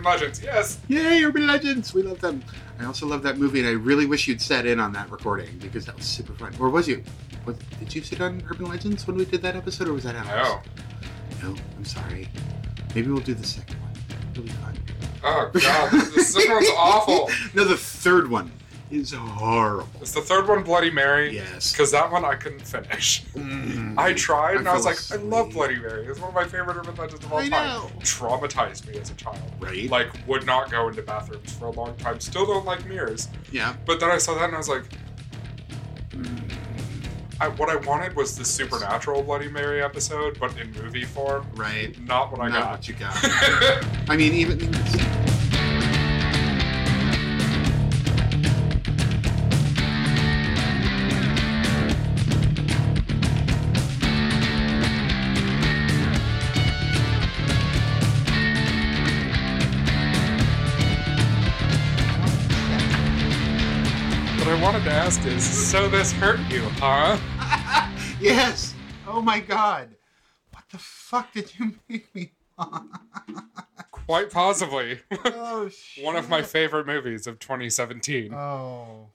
Urban Legends. Yes. Yay, Urban Legends! We love them. I also love that movie, and I really wish you'd sat in on that recording because that was super fun. Or was you? Was, did you sit on Urban Legends when we did that episode, or was that Alex? No. No, I'm sorry. Maybe we'll do the second one. It'll be fun. Oh god, the second one's awful. No, the third one is horrible. Is the third one Bloody Mary? Yes. Because that one I couldn't finish. Mm. I tried and I, was fell like, I love. Bloody Mary. It's one of my favorite urban legends of all I time. know. Traumatized me as a child. Right? Like, would not go into bathrooms for a long time. Still don't like mirrors. yeah. But then I saw that and I was like, I, what I wanted was the supernatural Bloody Mary episode, but in movie form. Right. Not what I Not got. what you got. I mean, even. So this hurt you, huh? Yes. Oh my God. What the fuck did you make me? Quite possibly. Oh shit. One of my favorite movies of 2017. Oh.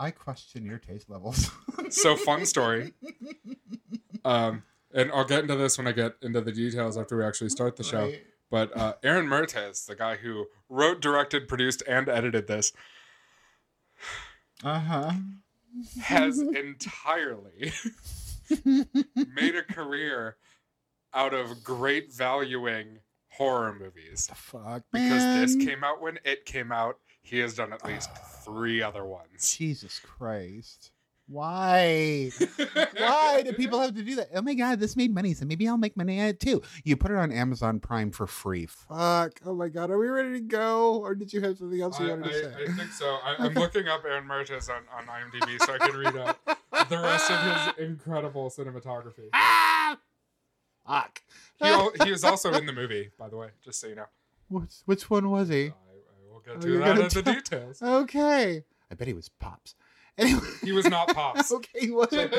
I question your taste levels. so fun story. Um, and I'll get into this when I get into the details after we actually start the show. Right. But uh, Aaron Mirtes, the guy who wrote, directed, produced, and edited this, Uh huh. Has entirely made a career out of great valuing horror movies. Fuck. Because this came out when it came out, he has done at least three other ones. Jesus Christ. Why? Why do people have to do that? Oh my god, this made money, so maybe I'll make money at it too. You put it on Amazon Prime for free. Fuck. Oh my god, are we ready to go? Or did you have something else you I, wanted to say? I, I think so. I, I'm looking up Aaron Mirtes on, on IMDb so I can read up the rest of his incredible cinematography. ah! Fuck. He, he is also in the movie, by the way, just so you know. What's, which one was he? I will get Oh, to you're that in the details. Okay. I bet he was Pops. Anyway. He was not Pops. okay, he wasn't.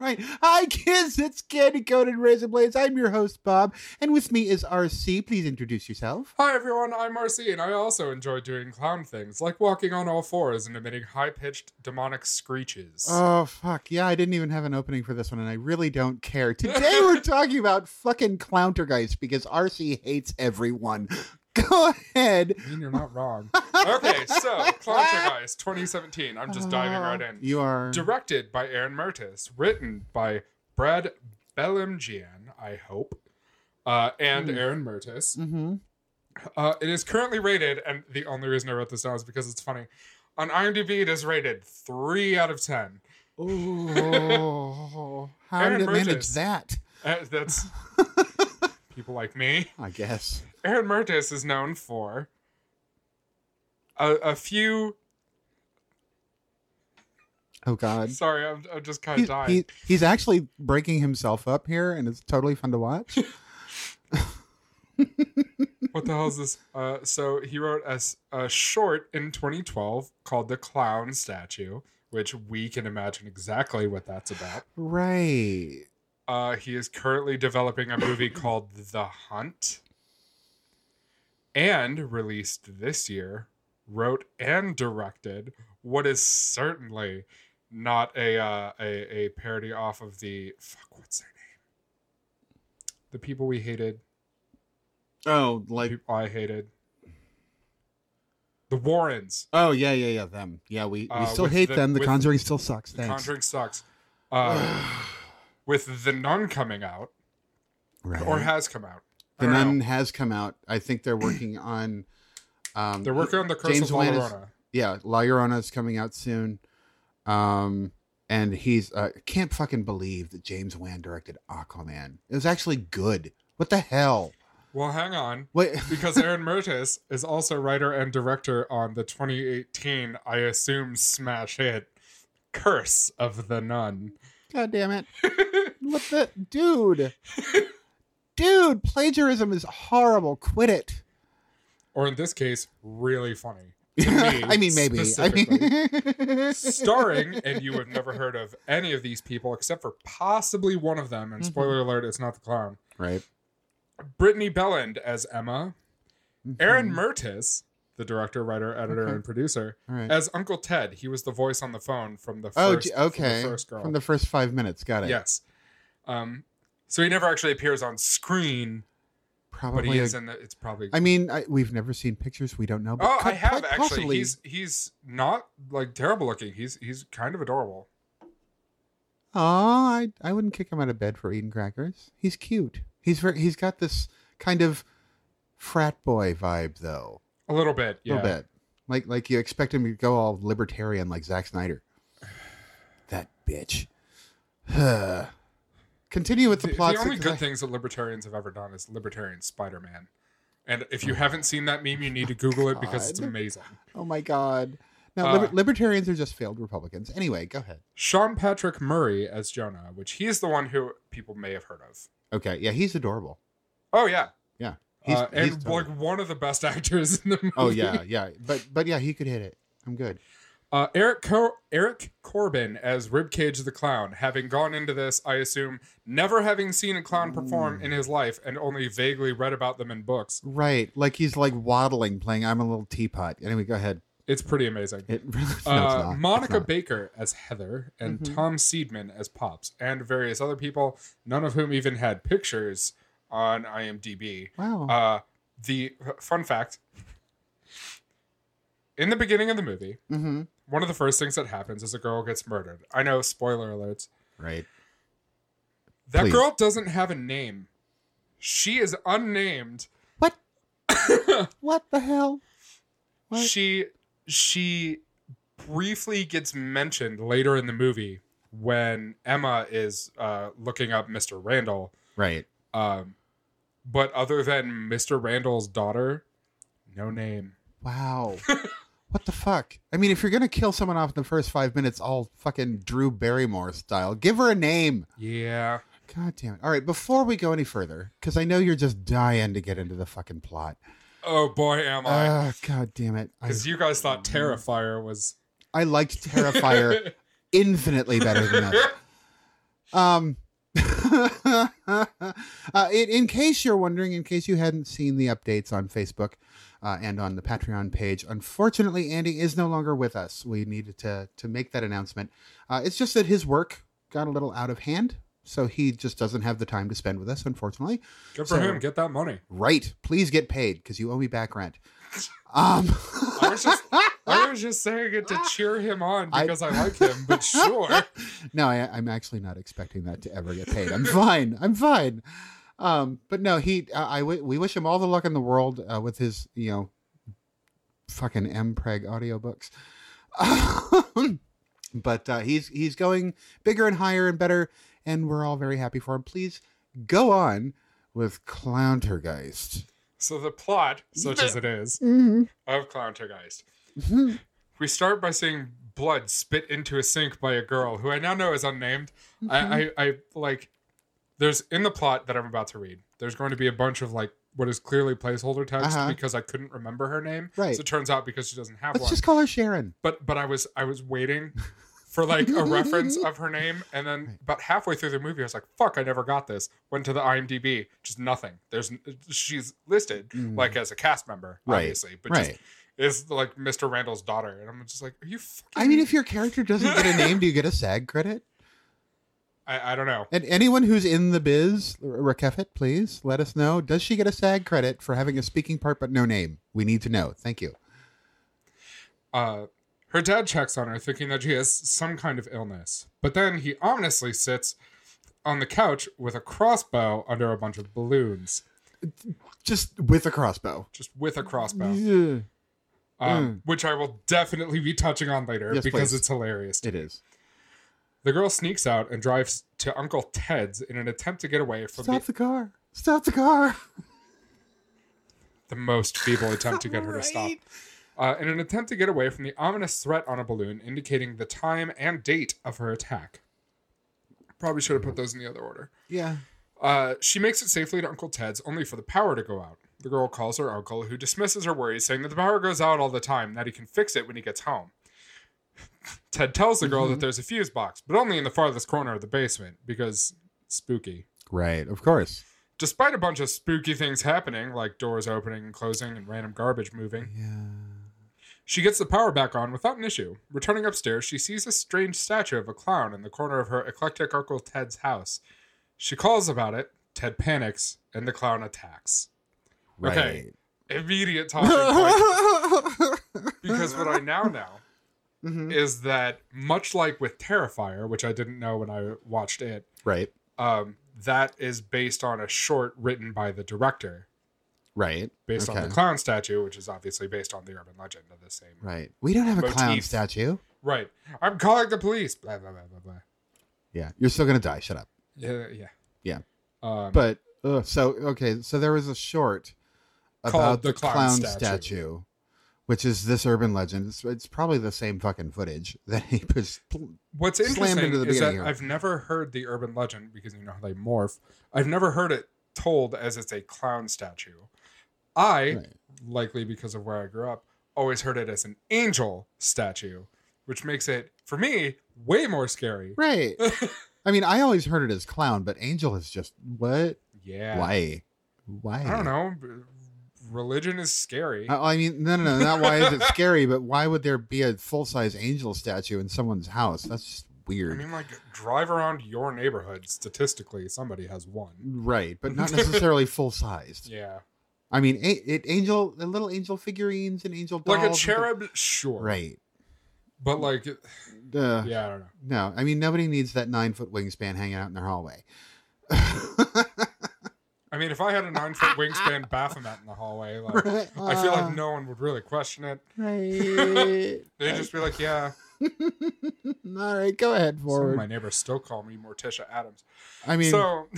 right. Hi, kids. It's Candy Coated Razor Blades. I'm your host, Bob. And with me is RC. Please introduce yourself. Hi everyone, I'm RC, and I also enjoy doing clown things, like walking on all fours and emitting high-pitched demonic screeches. Oh, fuck. Yeah, I didn't even have an opening for this one, and I really don't care. Today we're talking about fucking Clowntergeist because RC hates everyone. Go ahead. I mean, you're not wrong. okay, so Clowntergeist 2017. I'm just diving right in. You are. Directed by Aaron Mirtes, written by Brad Bellingian, I hope, uh, and Hmm. Aaron Mirtes. Mm-hmm. Uh, it is currently rated, and the only reason I wrote this down is because it's funny. On IMDb, it is rated three out of ten. Oh, how Aaron did it manage that? Uh, that's people like me. I guess. Aaron Mirtes is known for a, a few. Oh God. Sorry, I'm, I'm just kind of dying. he, he's actually breaking himself up here, and it's totally fun to watch. what the hell is this? Uh, so he wrote a, a short in 2012 called "The Clown Statue," which we can imagine exactly what that's about. right. Uh, he is currently developing a movie called The Hunt, and released this year, wrote and directed what is certainly not a uh, a a parody off of the fuck. What's their name? The people we hated, Oh, like. people I hated. The Warrens. Oh yeah, yeah, yeah. Them. Yeah, we, we Uh, still hate the- them. The Conjuring still sucks. The Thanks. Conjuring sucks. Uh, with The Nun coming out, right. or has come out. I the don't know. Nun has come out. I think they're working on. Um, They're working on the Curse James of La Wan is- yeah, La Llorona is coming out soon. Um, and he's uh, can't fucking believe that James Wan directed Aquaman. It was actually good. What the hell? Well, hang on. Wait, because Aaron Mirtes is also writer and director on the 2018, I assume, smash hit Curse of the Nun. God damn it! What the dude? Dude, plagiarism is horrible. Quit it. or in this case, really funny. Me, I mean, maybe. I mean, Starring, and you have never heard of any of these people except for possibly one of them. And Mhm. spoiler alert, it's not the clown. right. Brittany Belland as Emma, Aaron Mhm. Mirtes, the director, writer, editor, Okay. and producer, right. as Uncle Ted. He was the voice on the phone from the oh, first, from the first girl. From the first five minutes. Got it. yes. Um, so he never actually appears on screen, Probably. but he a- is in the. It's probably. I mean, I, we've never seen pictures. We don't know. But oh, I have actually. possibly- He's he's not like terrible looking. He's he's kind of adorable. Oh, I I wouldn't kick him out of bed for eating crackers. He's cute. He's very. He's got this kind of frat boy vibe, though. A little bit, A yeah. little bit. Like like you expect him to go all libertarian like Zack Snyder. That bitch. Continue with the, The, plot. the only good I- things that libertarians have ever done is libertarian Spider-Man. And if you haven't seen that meme, you need to Google it because it's amazing. Oh my god. Now, Uh, libertarians are just failed Republicans. Anyway, go ahead. Sean Patrick Murray as Jonah, which he is the one who people may have heard of. Okay, yeah, he's adorable. Oh Yeah, he's, uh, and he's totally- like one of the best actors in the movie. oh yeah, yeah, but but yeah, he could hit it. I'm good. Uh, Eric Co- Eric Corbin as Ribcage the Clown, having gone into this, I assume, never having seen a clown perform in his life and only vaguely read about them in books. Right, like he's like waddling, playing "I'm a Little Teapot." Anyway, go ahead. It's pretty amazing. It really, no, uh, not. Monica. Baker as Heather and Mhm. Tom Seedman as Pops, and various other people, none of whom even had pictures on IMDb. Wow. Uh, the fun fact in the beginning of the movie, mm-hmm. one of the first things that happens is a girl gets murdered. I know, spoiler alerts. Right. That Please. girl doesn't have a name. She is unnamed. What? what the hell? What? She she briefly gets mentioned later in the movie when Emma is uh, looking up Mr. Randall. Right. Um, but other than Mr. Randall's daughter, no name. Wow. what the fuck? I mean, if you're gonna kill someone off in the first five minutes, all fucking Drew Barrymore style, give her a name. Yeah. God damn it! All right, before we go any further, because I know you're just dying to get into the fucking plot. Oh boy, am I. Ah, God damn it! Because you guys thought Terrifier was. I liked Terrifier infinitely better than this. Um, uh, in, in case you're wondering, in case you hadn't seen the updates on Facebook uh, and on the Patreon page, unfortunately, Andy is no longer with us. We needed to to make that announcement. Uh, it's just that his work got a little out of hand, so he just doesn't have the time to spend with us, unfortunately. Good for So- him. Get that money. Right? Please get paid because you owe me back rent. Um, I was just, I was just saying it to cheer him on because I, like him, but sure. no, I, I'm actually not expecting that to ever get paid. I'm fine. I'm fine. Um, but no, he. Uh, I w- we wish him all the luck in the world uh, with his, you know, fucking Mpreg audiobooks. but uh, he's he's going bigger and higher and better, and we're all very happy for him. Please go on with Clowntergeist. So the plot, such as it is, Mm-hmm. of Clowntergeist. We start by seeing blood spit into a sink by a girl who I now know is unnamed. Mm-hmm. I, I, I like. There's in the plot that I'm about to read. There's going to be a bunch of like what is clearly placeholder text Uh-huh. because I couldn't remember her name. Right. So it turns out because she doesn't have Let's one. just call her Sharon. But but I was I was waiting for like a reference of her name, and then Right. about halfway through the movie, I was like, "Fuck, I never got this." Went to the IMDb, just nothing. There's she's listed Mm. like as a cast member, Right. obviously, but Right. just is like Mr. Randall's daughter, and I'm just like, "Are you?" Fucking... I mean, if your character doesn't get a name, do you get a SAG credit? I, I don't know. And anyone who's in the biz, Rakefit, please let us know. Does she get a SAG credit for having a speaking part but no name? We need to know. Thank you. Uh, her dad checks on her, thinking that she has some kind of illness, but then he ominously sits on the couch with a crossbow under a bunch of balloons, Just with a crossbow. just with a crossbow. Yeah. Um, which I will definitely be touching on later Mm. Yes, because please. it's hilarious. It is. The girl sneaks out and drives to Uncle Ted's in an attempt to get away from Stop the, the car. Stop the car. the most feeble attempt to get her to stop. Uh, in an attempt to get away from the ominous threat on a balloon indicating the time and date of her attack. Probably should have put those in the other order. Yeah. Uh, she makes it safely to Uncle Ted's only for the power to go out. The girl calls her uncle, who dismisses her worries, saying that the power goes out all the time that he can fix it when he gets home. Ted tells the girl Mm-hmm. that there's a fuse box, but only in the farthest corner of the basement because spooky. Right. Of course. Despite a bunch of spooky things happening, like doors opening and closing and random garbage moving, Yeah. she gets the power back on without an issue. Returning upstairs, she sees a strange statue of a clown in the corner of her eclectic Uncle Ted's house. She calls about it, Ted panics, and the clown attacks. Okay. Immediate talking point because what I now know Mhm. is that much like with Terrifier, which I didn't know when I watched it, Right. um, that is based on a short written by the director, Right. based on the clown statue, which is obviously based on the urban legend of the same. Right. We don't have a clown statue. Right. I'm calling the police. Blah blah blah blah blah. Yeah. You're still gonna die. Shut up. Yeah, yeah, Yeah. Um, But uh, so okay, so there was a short about the, The clown, Clown statue. Statue. which is this urban legend. It's, it's probably the same fucking footage that he was. what's interesting is that here. I've never heard the urban legend because you know how they morph. I've never heard it told as it's a clown statue. I Right. likely because of where I grew up, always heard it as an angel statue, which makes it for me way more scary. Right. I mean, I always heard it as clown, but angel is just what? Yeah. Why? Why? I don't know. Religion is scary. I I mean, no, no, no. Not why is it scary, but why would there be a full size angel statue in someone's house? That's just weird. I mean, like, drive around your neighborhood. Statistically, somebody has one. right, but not necessarily full sized. Yeah. I mean, a- it angel, the little angel figurines and angel dolls. Like a cherub, sure. Right. But, like, Uh, yeah, I don't know. No, I mean nobody needs that nine foot wingspan hanging out in their hallway. I mean, if I had a nine foot wingspan Baphomet in the hallway, like, I feel like no one would really question it. Right. They'd just be like, yeah. All right, go ahead Some of forward. my neighbors still call me Morticia Addams. I mean, so,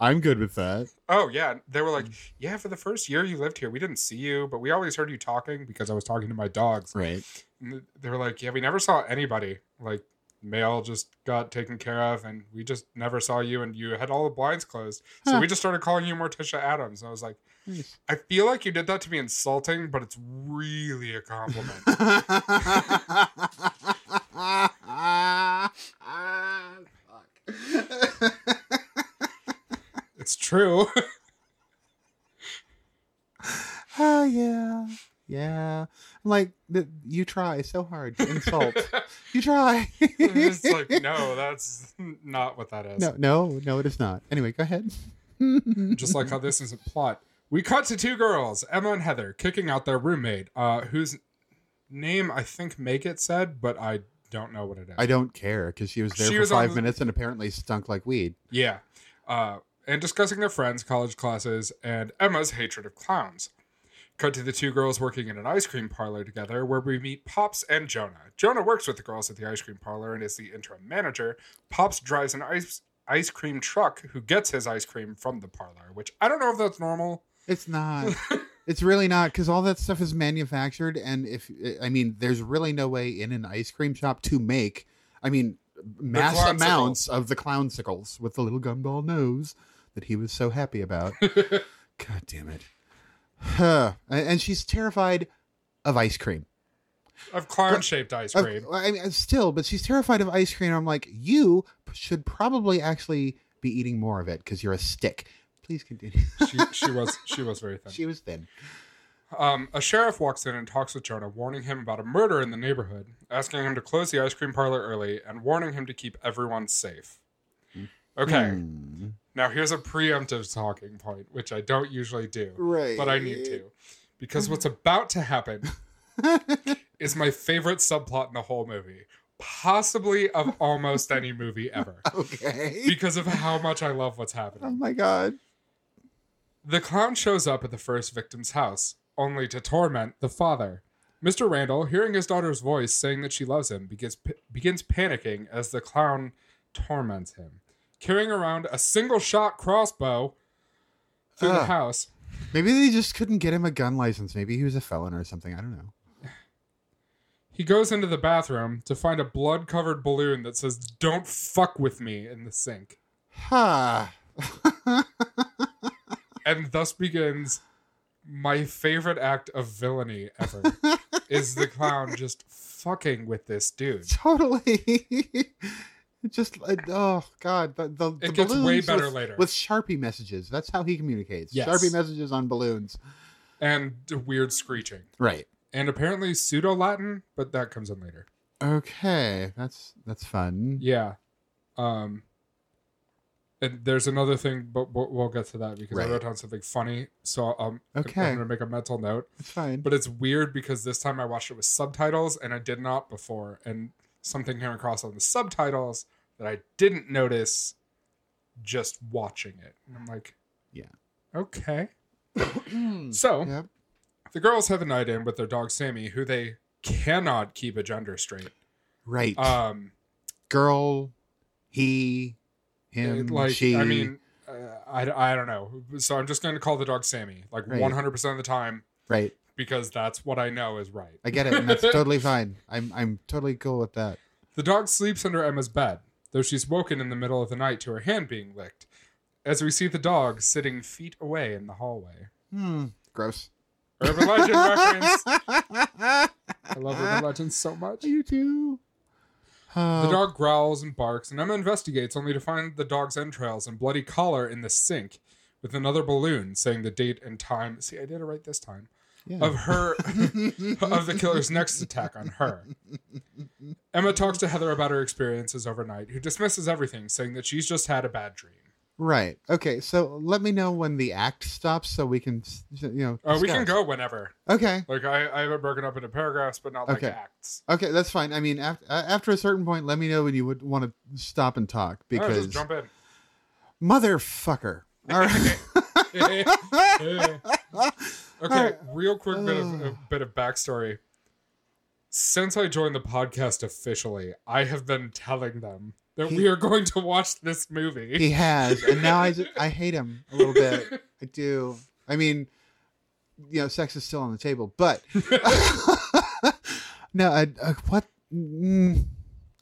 I'm good with that. oh, yeah. They were like, yeah, for the first year you lived here, we didn't see you, but we always heard you talking because I was talking to my dogs. Right. And they were like, yeah, we never saw anybody. Like, mail just got taken care of, and we just never saw you, and you had all the blinds closed. So Huh. we just started calling you Morticia Addams. And I was like, I feel like you did that to be insulting, but it's really a compliment. Fuck. it's true. oh yeah, yeah. I'm like th- you try so hard to insult. you try. it's like, no, that's not what that is. no, no, no. It is not. Anyway, go ahead. Just like how this isn't plot. We cut to two girls, Emma and Heather, kicking out their roommate, uh, whose name I think Make It said, but I don't know what it is. I don't care because she was there She for was five the- minutes and apparently stunk like weed. Yeah. Uh, and discussing their friends, college classes, and Emma's hatred of clowns. Cut to the two girls working in an ice cream parlor together, where we meet Pops and Jonah. Jonah works with the girls at the ice cream parlor and is the interim manager. Pops drives an ice ice cream truck who gets his ice cream from the parlor, which I don't know if that's normal. It's not. it's really not because all that stuff is manufactured, and if I mean, there's really no way in an ice cream shop to make. I mean, mass amounts of the clownsicles with the little gumball nose that he was so happy about. God damn it! Huh. And she's terrified of ice cream. Of clown shaped ice Of- cream. I mean, still, but she's terrified of ice cream. I'm like, you should probably actually be eating more of it because you're a stick. Please continue. she, she was she was very thin. she was thin. Um, a sheriff walks in and talks with Jonah, warning him about a murder in the neighborhood, asking him to close the ice cream parlor early, and warning him to keep everyone safe. Okay, Hmm. Now here's a preemptive talking point, which I don't usually do, Right. but I need to. Because what's about to happen is my favorite subplot in the whole movie, possibly of almost any movie ever, Okay. because of how much I love what's happening. Oh my god. The clown shows up at the first victim's house, only to torment the father. Mr. Randall, hearing his daughter's voice saying that she loves him, begins, begins panicking as the clown torments him. Carrying around a single shot crossbow through the ah. house, Maybe they just couldn't get him a gun license. Maybe he was a felon or something. I don't know. he goes into the bathroom to find a blood covered balloon that says, Don't fuck with me in the sink. Ha. And thus begins my favorite act of villainy ever is the clown just fucking with this dude. totally. Just uh, oh god, the the, the It gets way balloons better with, later. with Sharpie messages. That's how he communicates. Yes. Sharpie messages on balloons. and weird screeching. Right. And apparently pseudo Latin, but that comes in later. Okay, that's that's fun. Yeah. Um and there's another thing, but but we'll get to that because I wrote down something funny. So um, Okay. I'm gonna make a mental note. It's fine. But it's weird because this time I watched it with subtitles and I did not before, and something came across on the subtitles that I didn't notice just watching it. And I'm like, Yeah. okay. So Yep. the girls have a night in with their dog Sammy, who they cannot keep a gender straight. Right. Um, Girl, he, him, like she. I mean, uh, I I don't know. So I'm just going to call the dog Sammy, like Right. 100 percent of the time, right. because that's what I know is right. I get it, and that's totally fine. I'm I'm totally cool with that. The dog sleeps under Emma's bed, though she's woken in the middle of the night to her hand being licked, as we see the dog sitting feet away in the hallway. Hmm. Gross. Urban legend reference. I love urban legends so much. You too. The Oh, dog growls and barks, and Emma investigates only to find the dog's entrails and bloody collar in the sink with another balloon saying the date and time. See, I did it right this time. Yeah. Of her, of the killer's next attack on her. Emma talks to Heather about her experiences overnight, who dismisses everything, saying that she's just had a bad dream. right. Okay. So let me know when the act stops, so we can, you know. Uh, we can go whenever. Okay. Like I, I have it broken up into paragraphs, but not like Okay. acts. Okay, that's fine. I mean, after after a certain point, let me know when you would want to stop and talk Oh, because just jump in. motherfucker. All right. okay, real quick bit of a bit of backstory. Since I joined the podcast officially, I have been telling them that He- we are going to watch this movie. he has, and now I I hate him a little bit. I do. I mean, you know, sex is still on the table, but no, I, uh, what? Mm,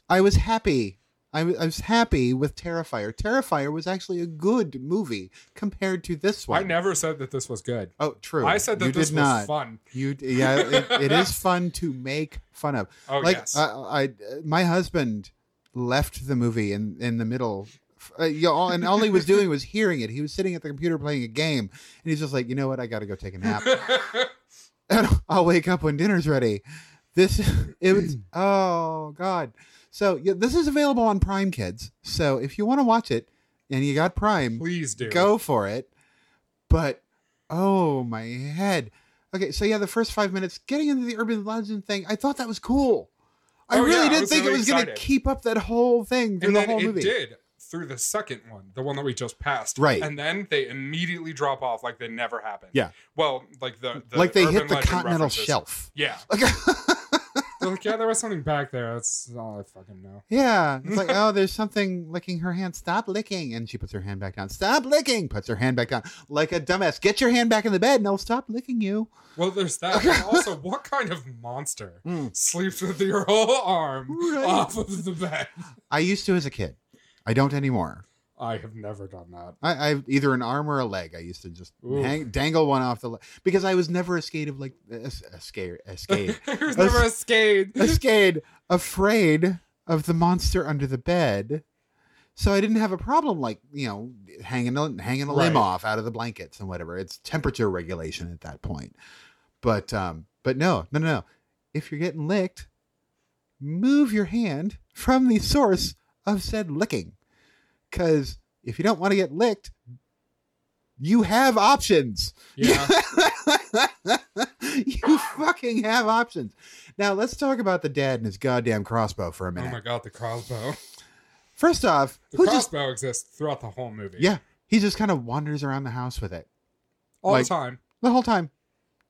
I was happy. I, I was happy with Terrifier. Terrifier was actually a good movie compared to this one. I never said that this was good. Oh, true. I said that you this was not. fun. You yeah, it, it is fun to make fun of. Oh like yes. I, I, my husband left the movie in in the middle. Uh, know, and all he was doing was hearing it. He was sitting at the computer playing a game, and he's just like, you know what, I got to go take a nap, and I'll wake up when dinner's ready. This it was oh god. So yeah, this is available on Prime Kids. So if you want to watch it and you got Prime, Please do. go for it. But oh my head. Okay, so yeah, the first five minutes getting into the urban legend thing, I thought that was cool. I Oh, really yeah, didn't was think really it was going to keep up that whole thing through and the whole it movie. did through the second one, the one that we just passed. Right. And then they immediately drop off like they never happened. Yeah. Well, like the, the like they hit the continental references. shelf. Yeah. Like, They're like, yeah, there was something back there. That's all I fucking know. yeah, it's like oh, there's something licking her hand. Stop licking, and she puts her hand back down. Stop licking. Puts her hand back down like a dumbass. Get your hand back in the bed, and I'll stop licking you. Well, there's that. and also, what kind of monster Mm. sleeps with your whole arm Right. off of the bed? I used to as a kid. I don't anymore. I have never done that. I, I've either an arm or a leg. I used to just hang, dangle one off the leg because I was never a skate of like a, a skate, a skate, There's never a skate. a skate afraid of the monster under the bed. So I didn't have a problem like you know hanging a, hanging a limb off out of the blankets and whatever. It's temperature regulation at that point. But um, but no, no, no, no. If you're getting licked, move your hand from the source of said licking. Because if you don't want to get licked, you have options. Yeah. you fucking have options. Now let's talk about the dad and his goddamn crossbow for a oh minute. Oh my god, the crossbow. First off, The who just crossbow exists throughout the whole movie. yeah, he just kind of wanders around the house with it All like- the time. the whole time.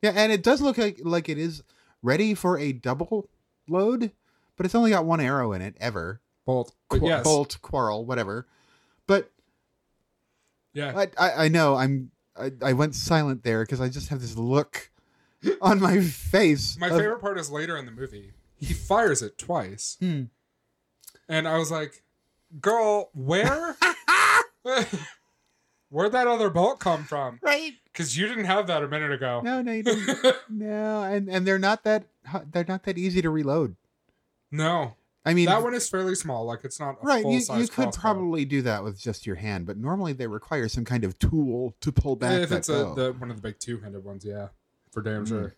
Yeah, and it does look like like it is ready for a double load, but it's only got one arrow in it ever. Bolt. Qu- yes. Bolt, quarrel, whatever. But Yeah. I, I, I know I'm I, I went silent there because I just have this look on my face. My of- favorite part is later in the movie. He fires it twice. Hmm. And I was like, girl, where? Where'd that other bolt come from? right? Because you didn't have that a minute ago. No, no, you didn't. no, and and they're not that they're not that easy to reload. no. I mean, that one is fairly small. Like it's not a right. You, you could probably do that with just your hand, but normally they require some kind of tool to pull back. if that it's a, the one of the big two-handed ones, yeah, for damn Mm. sure.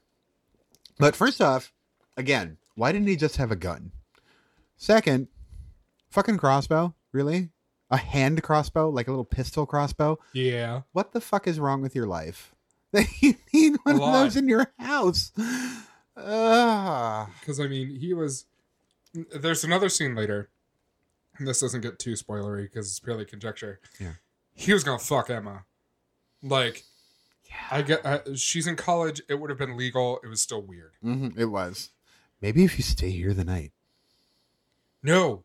But first off, again, why didn't he just have a gun? Second, fucking crossbow, really? A hand crossbow, like a little pistol crossbow? Yeah, What the fuck is wrong with your life? That you need one of those in your house. Because I mean, he was. There's another scene later. And this doesn't get too spoilery because it's purely conjecture. Yeah. he was gonna fuck Emma. Like, yeah. I get. Uh, she's in college. It would have been legal. It was still weird. mhm, it was. Maybe if you stay here the night. No,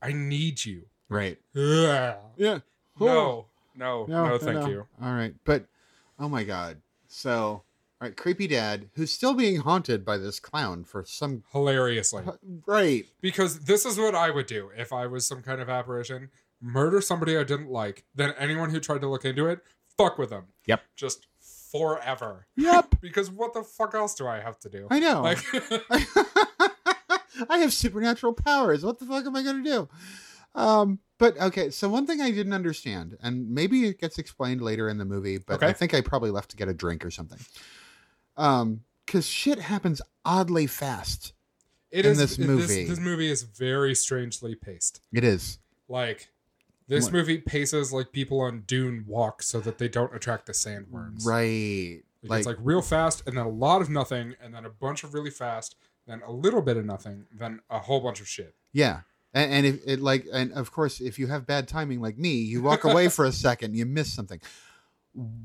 I need you. Right. Ugh. Yeah. No, no, no, thank no. you. All right, but oh my god. So, all right, creepy dad who's still being haunted by this clown for some Hilariously. right. Because this is what I would do if I was some kind of apparition. Murder somebody I didn't like. Then anyone who tried to look into it, fuck with them. Yep. Just forever. Yep. Because what the fuck else do I have to do? I know. Like, I have supernatural powers. What the fuck am I going to do? Um, but okay, so one thing I didn't understand, and maybe it gets explained later in the movie, but I think I probably left to get a drink or something. Um, because shit happens oddly fast. it In is this movie. This, movie is very strangely paced. It is. Like, this What? movie paces like people on Dune walk so that they don't attract the sandworms. Right. Like, it's like real fast, and then a lot of nothing, and then a bunch of really fast, then a little bit of nothing, then a whole bunch of shit. Yeah. And, and if it like, and of course, if you have bad timing like me, you walk away for a second, you miss something.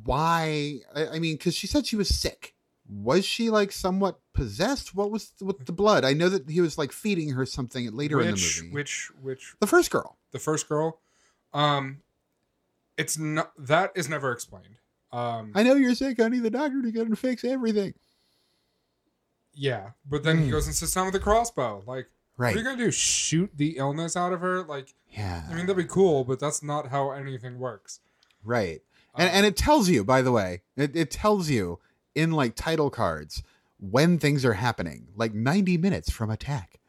Why? I, I mean, because she said she was sick. Was she like somewhat possessed? What was with the blood? I know that he was like feeding her something later which, in the movie. Which, which, the first girl. the first girl, um, it's not that is never explained. Um, I know you're sick. I need the doctor to get and fix everything. yeah, but then he Mm. goes and sits down with a crossbow. Like, Right. what are you gonna do? Shoot the illness out of her? Like, yeah. I mean, that'd be cool, but that's not how anything works. right. And Um, and it tells you, by the way, it, it tells you in like title cards when things are happening, like 90 minutes from attack,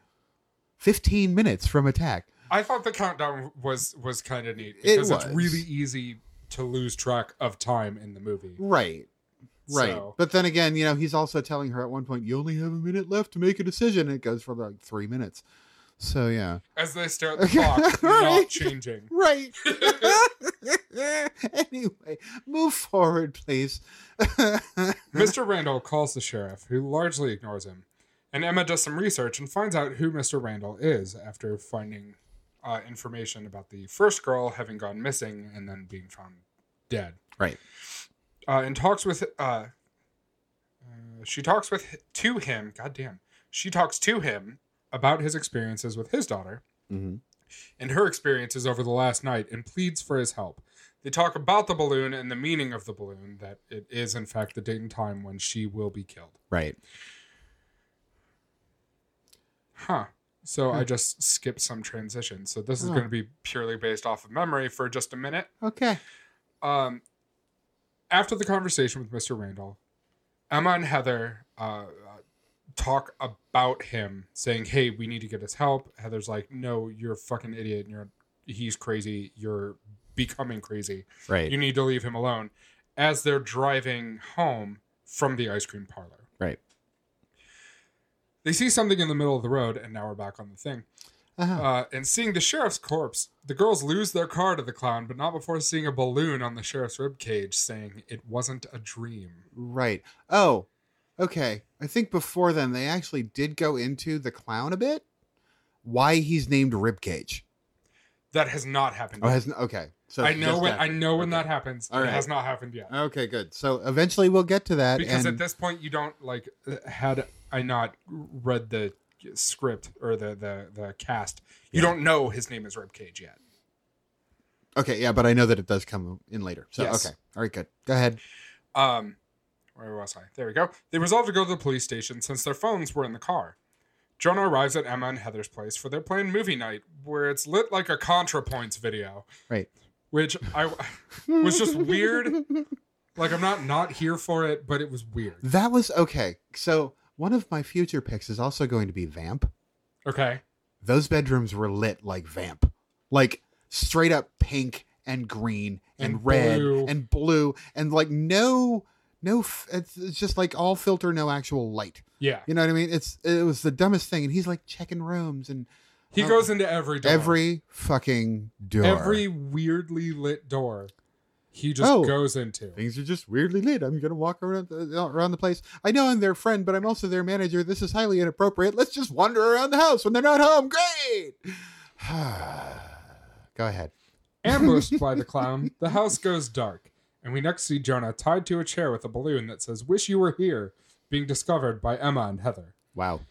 15 minutes from attack. I thought the countdown was was kind of neat It because it's really easy to lose track of time in the movie. Right. Right. So- But then again, you know, he's also telling her at one point, you only have a minute left to make a decision. It goes for like three minutes. So, yeah. As they stare at the clock, Right. not changing. Right. anyway, move forward, please. Mr. Randall calls the sheriff, who largely ignores him. And Emma does some research and finds out who Mr. Randall is after finding uh, information about the first girl having gone missing and then being found dead. Right. Uh, and talks with. Uh, uh, she talks with to him. Goddamn. She talks to him about his experiences with his daughter Mhm. and her experiences over the last night and pleads for his help. They talk about the balloon and the meaning of the balloon, that it is, in fact, the date and time when she will be killed. Right. Huh. So I just skipped some transitions. So this is Oh. going to be purely based off of memory for just a minute. Okay. Um, after the conversation with Mr. Randall, Emma and Heather uh, talk about him, saying, "Hey, we need to get his help." Heather's like, "No, you're a fucking idiot. And you're he's crazy. You're becoming crazy. Right. You need to leave him alone." As they're driving home from the ice cream parlor, Right. they see something in the middle of the road, and now we're back on the thing. Uh-huh. Uh, and seeing the sheriff's corpse, the girls lose their car to the clown, but not before seeing a balloon on the sheriff's rib cage saying it wasn't a dream. Right. Oh, okay. I think before then they actually did go into the clown a bit. Why he's named Ribcage. That has not happened. Oh, yet. has okay. So I know when that. I know when Okay. that happens. All It has not happened yet. Okay, good. So eventually we'll get to that. Because and, at this point, you don't like uh, had I not read the script or the the the cast, you Yeah. don't know his name is Ribcage yet. okay, yeah, but I know that it does come in later. So Yes. okay, all right, good. Go ahead. Um, where was I? There we go. They resolve to go to the police station since their phones were in the car. Jonah arrives at Emma and Heather's place for their planned movie night, where it's lit like a ContraPoints video, Right. which I was just weird. Like I'm not not here for it, but it was weird. That was okay. So one of my future picks is also going to be Vamp. Okay, those bedrooms were lit like vamp, like straight up pink and green and, And red blue. and blue and like no no f- it's, it's just like all filter no actual light. Yeah. you know what i mean? It's it was the dumbest thing and he's like checking rooms and He Oh. goes into every door. every fucking door. Every weirdly lit door he just Oh. goes into. things are just weirdly lit. I'm gonna walk around the, uh, around the place. I know i'm their friend but i'm also their manager. This is highly inappropriate. Let's just wander around the house when they're not home. Great! Go ahead. Ambushed by the clown, the house goes dark, and we next see Jonah tied to a chair with a balloon that says, Wish you were here, being discovered by Emma and Heather. wow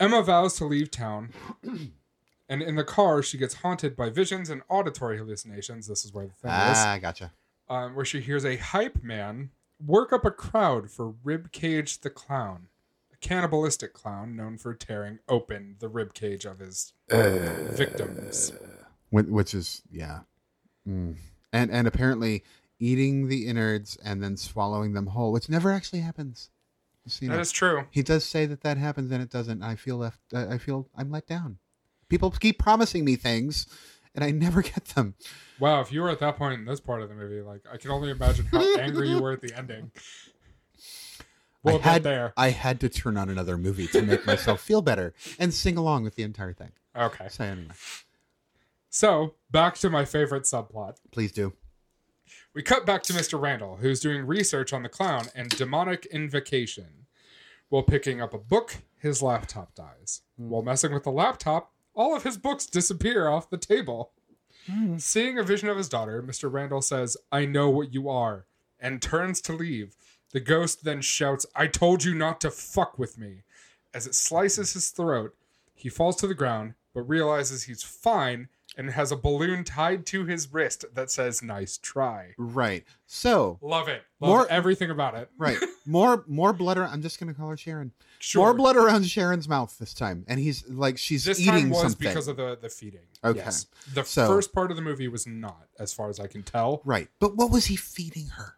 Emma vows to leave town, and in the car, she gets haunted by visions and auditory hallucinations. This is where the thing is. ah gotcha um, where she hears a hype man work up a crowd for Ribcage the Clown, a cannibalistic clown known for tearing open the ribcage of his victims. Which is yeah Mm. and and apparently eating the innards and then swallowing them whole which never actually happens you That know, is true. he does say that that happens and it doesn't i feel left i I feel i'm let down people keep promising me things and i never get them Wow, if you were at that point in this part of the movie, like I can only imagine how angry you were at the ending. We'll I had there. I had to turn on another movie to make myself feel better and sing along with the entire thing. Okay. So anyway, So back to my favorite subplot. please do. We cut back to Mr. Randall, who's doing research on the clown and demonic invocation. While picking up a book, his laptop dies. Hmm. While messing with the laptop, all of his books disappear off the table. Hmm. Seeing a vision of his daughter, Mr. Randall says, I know what you are, and turns to leave. The ghost then shouts, I told you not to fuck with me. As it slices his throat, he falls to the ground, but realizes he's fine and has a balloon tied to his wrist that says, Nice try. Right. So Love it. Love More- everything about it. right, more more blood. Around, I'm just gonna call her Sharon. Sure. More blood around Sharon's mouth this time, and he's like she's This eating time was something. because of the the feeding. Okay. Yes. The So- first part of the movie was not, as far as I can tell. right, but what was he feeding her?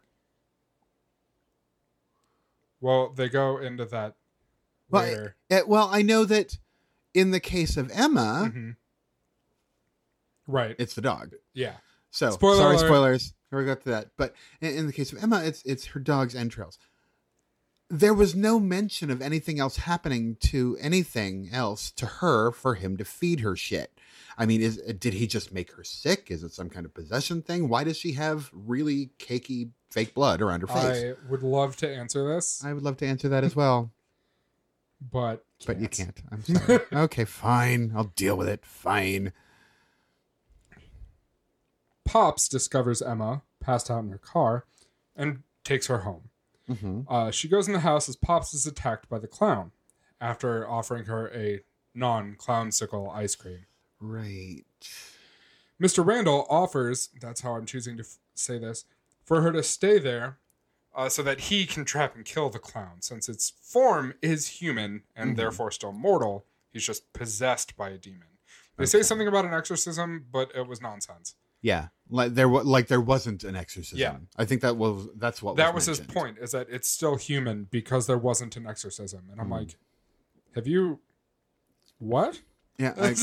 Well, they go into that Well, later. Eh, well, I know that in the case of Emma, Mhm. Right. it's the dog. yeah. So Spoiler sorry, alert. spoilers. We got to that. But in, in the case of Emma, it's it's her dog's entrails. There was no mention of anything else happening to anything else to her for him to feed her shit. I mean, is did he just make her sick? Is it some kind of possession thing? Why does she have really cakey fake blood around her face? I would love to answer this, I, would love to answer that as well, but but you can't. I'm sorry. okay, fine. I'll deal with it. Fine. Pops discovers Emma passed out in her car and takes her home. hmm Uh, she goes in the house as Pops is attacked by the clown after offering her a non clownsicle ice cream. Right. Mr. Randall offers, that's how I'm choosing to f- say this, for her to stay there uh, so that he can trap and kill the clown. Since its form is human and Mhm. therefore still mortal, he's just possessed by a demon. They say something about an exorcism, but it was nonsense. Yeah, like there was like there wasn't an exorcism. Yeah. I think that was that's what that was his point, is that it's still human because there wasn't an exorcism. And I'm Mhm. like, have you. What? Yeah, I,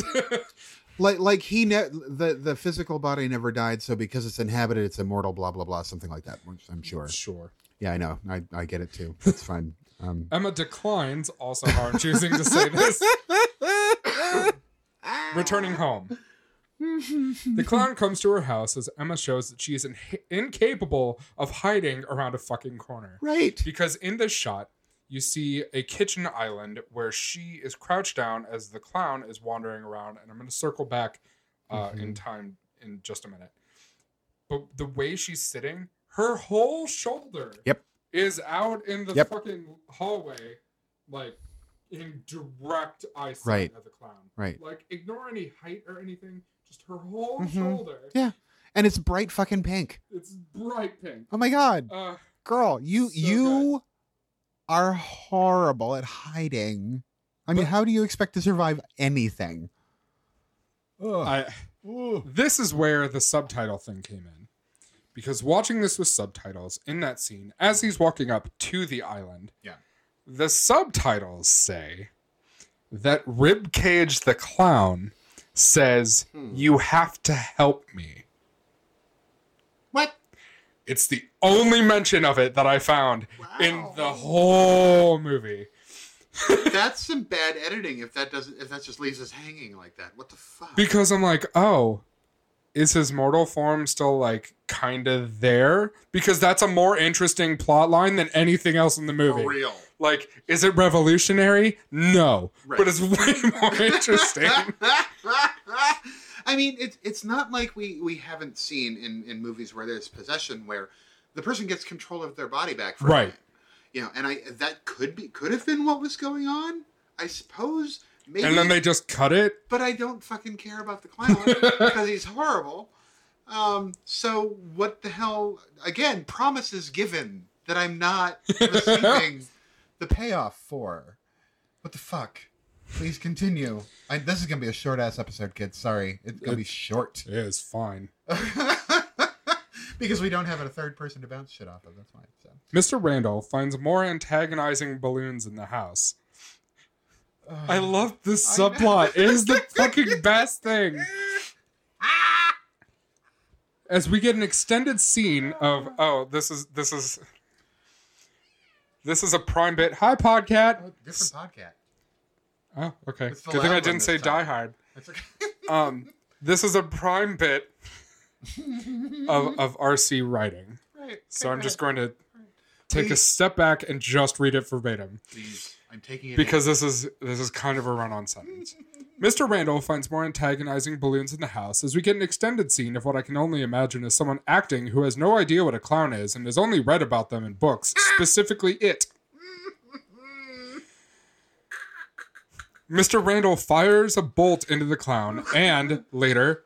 like like he ne- the the physical body never died, so because it's inhabited, it's immortal. Blah blah blah, something like that. Which I'm sure. sure. Yeah, I know. I I get it too. That's fine. Um, Emma declines, also I'm choosing to say this. Returning home. The clown comes to her house as Emma shows that she is in- incapable of hiding around a fucking corner. right. Because in this shot, you see a kitchen island where she is crouched down as the clown is wandering around. And I'm going to circle back uh, in time in just a minute. But the way she's sitting, her whole shoulder Yep. is out in the Yep. fucking hallway, like in direct eyesight Right. of the clown. Right. Like, ignore any height or anything, just her whole Mhm. shoulder. Yeah. And it's bright fucking pink. It's bright pink. Oh my god, Uh, girl, you So you are horrible at hiding. I mean, But- how do you expect to survive anything? I this is where the subtitle thing came in. Because watching this with subtitles in that scene, as he's walking up to the island, Yeah. the subtitles say that Ribcage the clown says, Hmm. You have to help me. What? It's the only mention of it that I found in the whole movie. That's some bad editing. If that doesn't, if that just leaves us hanging like that, what the fuck? Because I'm like, oh, is his mortal form still like kind of there? Because that's a more interesting plot line than anything else in the movie. For real. Like, is it revolutionary? No, Right. but it's way more interesting. I mean, it's it's not like we we haven't seen in in movies where there's possession where the person gets control of their body back. For a Right. You know, and I that could be could have been what was going on. I suppose maybe. and then they just cut it. but I don't fucking care about the clown because he's horrible. Um, so what the hell? Again, promises given that I'm not receiving the payoff for. What the fuck? Please continue. I, this is gonna be a short ass episode, kids. Sorry, it's gonna be short It is fine. because we don't have a third person to bounce shit off of. That's why. So. Mr. Randall finds more antagonizing balloons in the house. I love this subplot. It is the fucking best thing. As we get an extended scene of oh, this is this is this is a prime bit. Hi, Podcat. Oh, different podcast. Oh, okay. It's the Good thing I one didn't this say time. Die Hard. That's okay. Um, this is a prime bit of of Archie writing. right. So I'm just right. going to take a step back and just read it verbatim. Please, I'm taking it because this is this is kind of a run-on sentence. Mr. Randall finds more antagonizing balloons in the house as we get an extended scene of what I can only imagine is someone acting who has no idea what a clown is and has only read about them in books, specifically it. Mr. Randall fires a bolt into the clown, and later,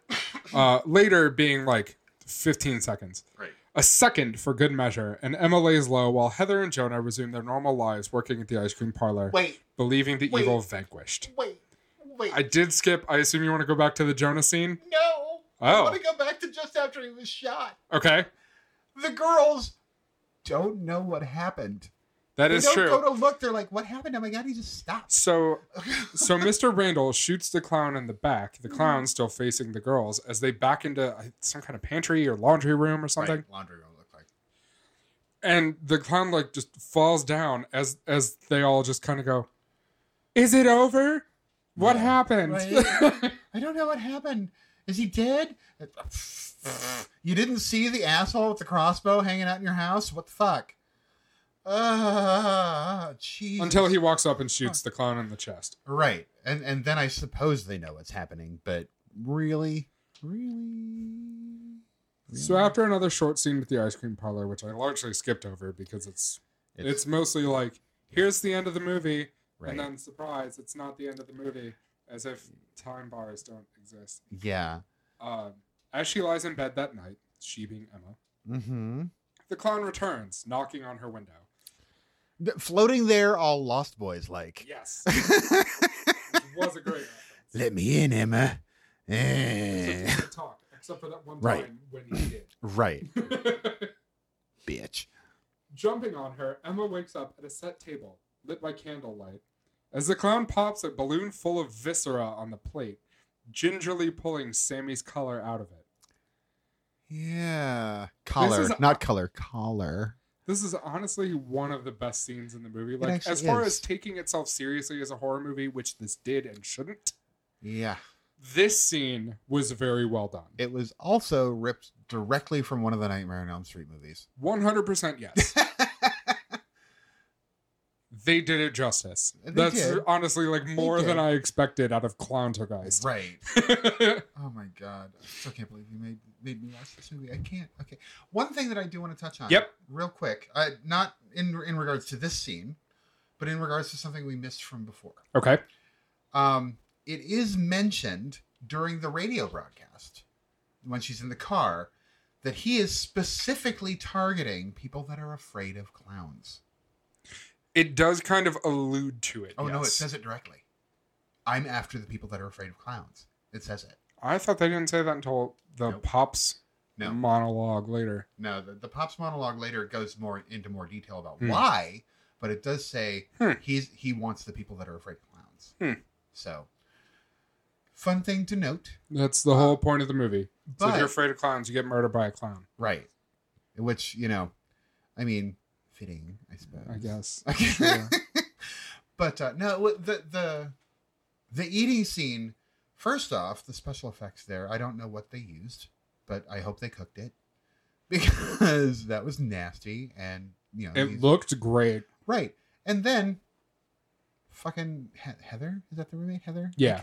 uh, later being like 15 seconds, Right. A second for good measure, and Emma lays low while Heather and Jonah resume their normal lives working at the ice cream parlor, Wait, believing the Wait. evil vanquished. wait, wait. I did skip. I assume you want to go back to the Jonah scene? no. I Oh. want to go back to just after he was shot. Okay. The girls don't know what happened. That they is don't true. go to look. They're like, "What happened? Oh my god, he just stopped." so so Mr. Randall shoots the clown in the back, Mm-hmm. the clown still facing the girls, as they back into uh, some kind of pantry or laundry room or something. Right, laundry room look like. And the clown like just falls down as as they all just kind of go, Is it over? What Yeah. happened? Right. I don't know what happened. Is he dead? You didn't see the asshole with the crossbow hanging out in your house? What the fuck? Jeez. Until he walks up and shoots the clown in the chest. Right. And and then I suppose they know what's happening, but really? Really? So after another short scene with the ice cream parlor, which I largely skipped over because it's it's, mostly like here's the end of the movie, right. and then surprise, it's not the end of the movie, as if time bars don't exist. yeah. Um, as she lies in bed that night, she being Emma, Mm-hmm. the clown returns, knocking on her window. Floating there, all Lost Boys like. Yes, it was a great reference. Let me in, Emma. Eh. didn't talk, except for that one time Right. when he did. right, bitch. Jumping on her, Emma wakes up at a set table, lit by candlelight, as the clown pops a balloon full of viscera on the plate, gingerly pulling Sammy's collar out of it. Yeah. Collar, is- not color, collar. This is honestly one of the best scenes in the movie. Like, as far is. as taking itself seriously as a horror movie, which this did and shouldn't, Yeah. this scene was very well done. It was also ripped directly from one of the Nightmare on Elm Street movies. 100% yes. they did it justice. They That's did. honestly like more than I expected out of Clowntergeist. right. Oh my god. I still can't believe you made made me watch this movie. I can't. Okay. One thing that I do want to touch on. Yep. Real quick. Uh, not in in regards to this scene, but in regards to something we missed from before. okay. Um, it is mentioned during the radio broadcast when she's in the car that he is specifically targeting people that are afraid of clowns. It does kind of allude to it. Oh no, it says it directly. I'm after the people that are afraid of clowns. It says it. I thought they didn't say that until the Nope. Pops No. monologue later. No, the, the Pops monologue later goes more into more detail about Hmm. why, but it does say Hmm. he's he wants the people that are afraid of clowns. Hmm. So, fun thing to note. That's the whole point of the movie. So if you're afraid of clowns, you get murdered by a clown. right, which you know, I mean, fitting, I suppose. I guess. Okay. Sure. but uh, no, the the the eating scene. First off, the special effects there. I don't know what they used, but I hope they cooked it because that was nasty. And you know, It these- looked great. right. And then, fucking he- Heather is that the roommate? Heather. Yeah.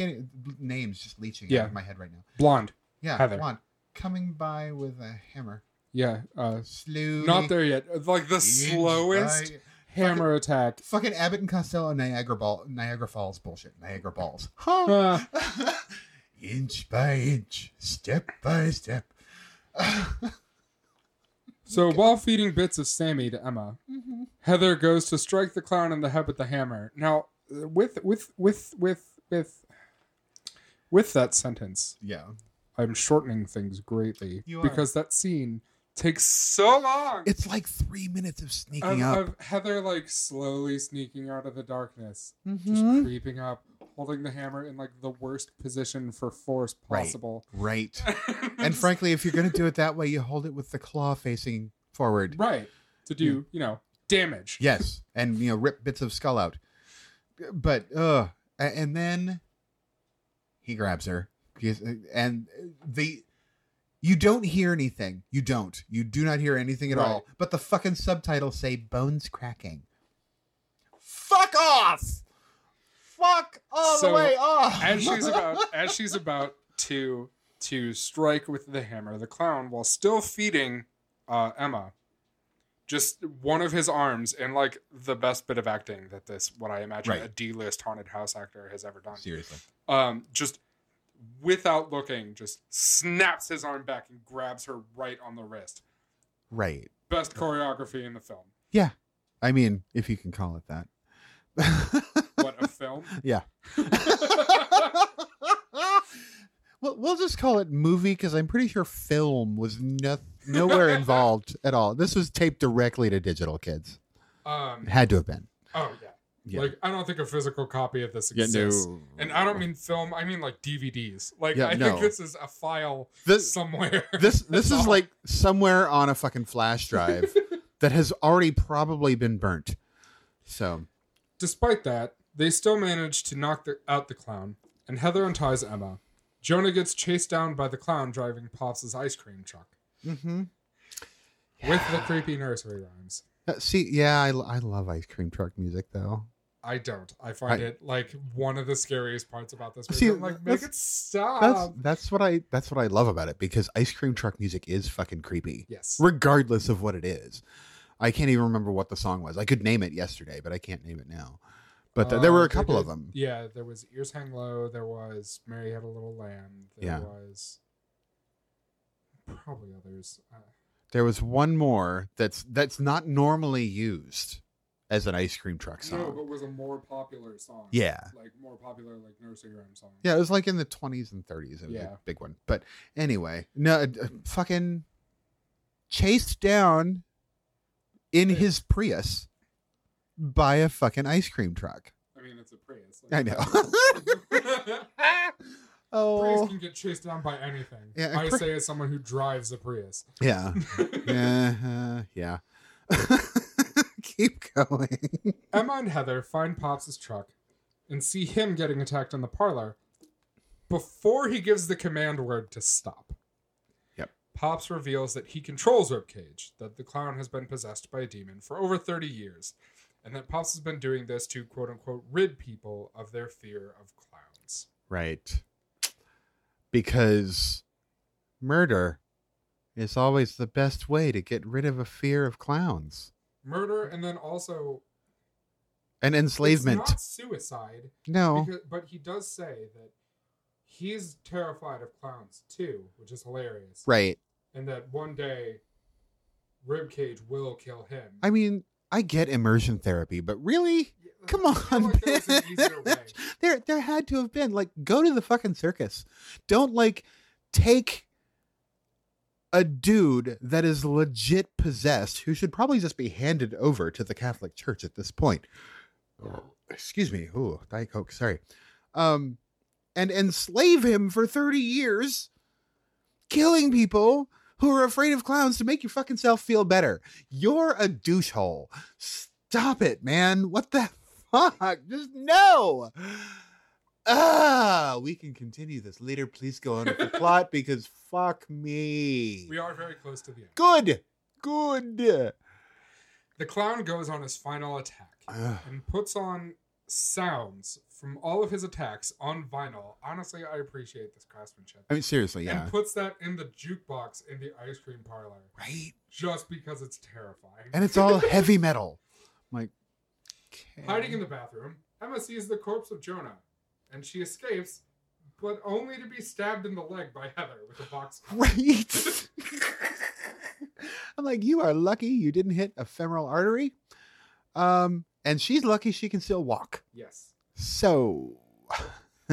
names just leeching Yeah. out of my head right now. Blonde. Yeah, Heather. On, coming by with a hammer. Yeah. Uh, Slowly. not there yet. Like the slowest hammer attack. Fucking Abbott and Costello Niagara Ball Niagara Falls bullshit. Niagara Balls. Huh. Uh, inch by inch, step by step. so while feeding bits of Sammy to Emma, Mm-hmm. Heather goes to strike the clown in the head with the hammer. Now, uh, with with with with with with that sentence, yeah. I'm shortening things greatly You are. because that scene takes so long. It's like three minutes of of, sneaking up. of Heather like slowly sneaking out of the darkness, just Mhm. creeping up, holding the hammer in like the worst position for force possible. Right. right. And frankly, if you're going to do it that way, you hold it with the claw facing forward. right to do you know damage. Yes. And, you know, rip bits of skull out. But, uh, and then he grabs her. And the. You don't hear anything. You don't. You do not hear anything at Right. all. But the fucking subtitles say bones cracking. Fuck off! Fuck all So, the way off! as she's about as she's about to to strike with the hammer, the clown, while still feeding uh, Emma, just one of his arms, and like the best bit of acting that this, what I imagine Right. a D-list haunted house actor has ever done. Seriously. um, just without looking, just snaps his arm back and grabs her right on the wrist. Right. Best choreography in the film. Yeah. I mean, if you can call it that. What a film! yeah. well, we'll just call it movie because I'm pretty sure film was no, nowhere involved at all. This was taped directly to digital kids. Um, It had to have been. oh yeah. Yeah. like I don't think a physical copy of this Yeah, exists. no. And I don't mean film; I mean like DVDs. Like Yeah, I no. think this is a file This somewhere. this this is all. like somewhere on a fucking flash drive that has already probably been burnt. So Despite that, they still manage to knock the, out the clown, and Heather unties Emma. Jonah gets chased down by the clown driving Pops' ice cream truck mm-hmm. with the creepy nursery rhymes. see, yeah, I, I love ice cream truck music though. I don't. I find I- it like one of the scariest parts about this movie. See, I'm like, make it stop. That's that's what I that's what I love about it because ice cream truck music is fucking creepy. yes. regardless of what it is. I can't even remember what the song was. I could name it yesterday, but I can't name it now. But th- there Uh, were a they couple of did- them. Yeah, there was Ears Hang Low. There was Mary Had a Little Lamb. There Yeah. was probably others. Uh, There was one more that's that's not normally used as an ice cream truck song. no, but was a more popular song. Yeah. like more popular like nursery rhyme song. Yeah, it was like in the 20s and 30s. It was Yeah. a big one. But anyway, no, uh, fucking chased down in his Prius by a fucking ice cream truck. I mean, it's a Prius. I know. Oh. Prius can get chased down by anything. Yeah, I Pri- say as someone who drives a Prius. yeah. yeah, uh, yeah. Keep going. Emma and Heather find Pops' truck and see him getting attacked in the parlor before he gives the command word to stop. Yep. Pops reveals that he controls Ribcage, that the clown has been possessed by a demon for over 30 years, and that Pops has been doing this to quote unquote rid people of their fear of clowns. Right. Because murder is always the best way to get rid of a fear of clowns Murder and then also and enslavement. Not suicide, no. because, but he does say that he's terrified of clowns too, which is hilarious. Right. and that one day Ribcage will kill him. I mean, I get immersion therapy, but really? Come on, like there was an easier way. bitch. There there had to have been like go to the fucking circus. Don't like take a dude that is legit possessed who should probably just be handed over to the Catholic Church at this point. Excuse me. Ooh, Diet Coke, sorry. um, and enslave him for 30 years, killing people who are afraid of clowns to make your fucking self feel better. You're a douchehole. Stop it, man. What the fuck? Just no. Ah, we can continue this later. Please go on with the plot because fuck me. We are very close to the end. Good. Good. The clown goes on his final attack Ugh. and puts on sounds from all of his attacks on vinyl. Honestly, I appreciate this craftsmanship. I mean, seriously, yeah. And puts that in the jukebox in the ice cream parlor Right? just because it's terrifying. And it's all heavy metal. I'm like, okay. Hiding in the bathroom, Emma sees the corpse of Jonah and she escapes, but only to be stabbed in the leg by Heather with a box. Right. I'm like, you are lucky you didn't hit a femoral artery. Um, and she's lucky she can still walk. Yes. So,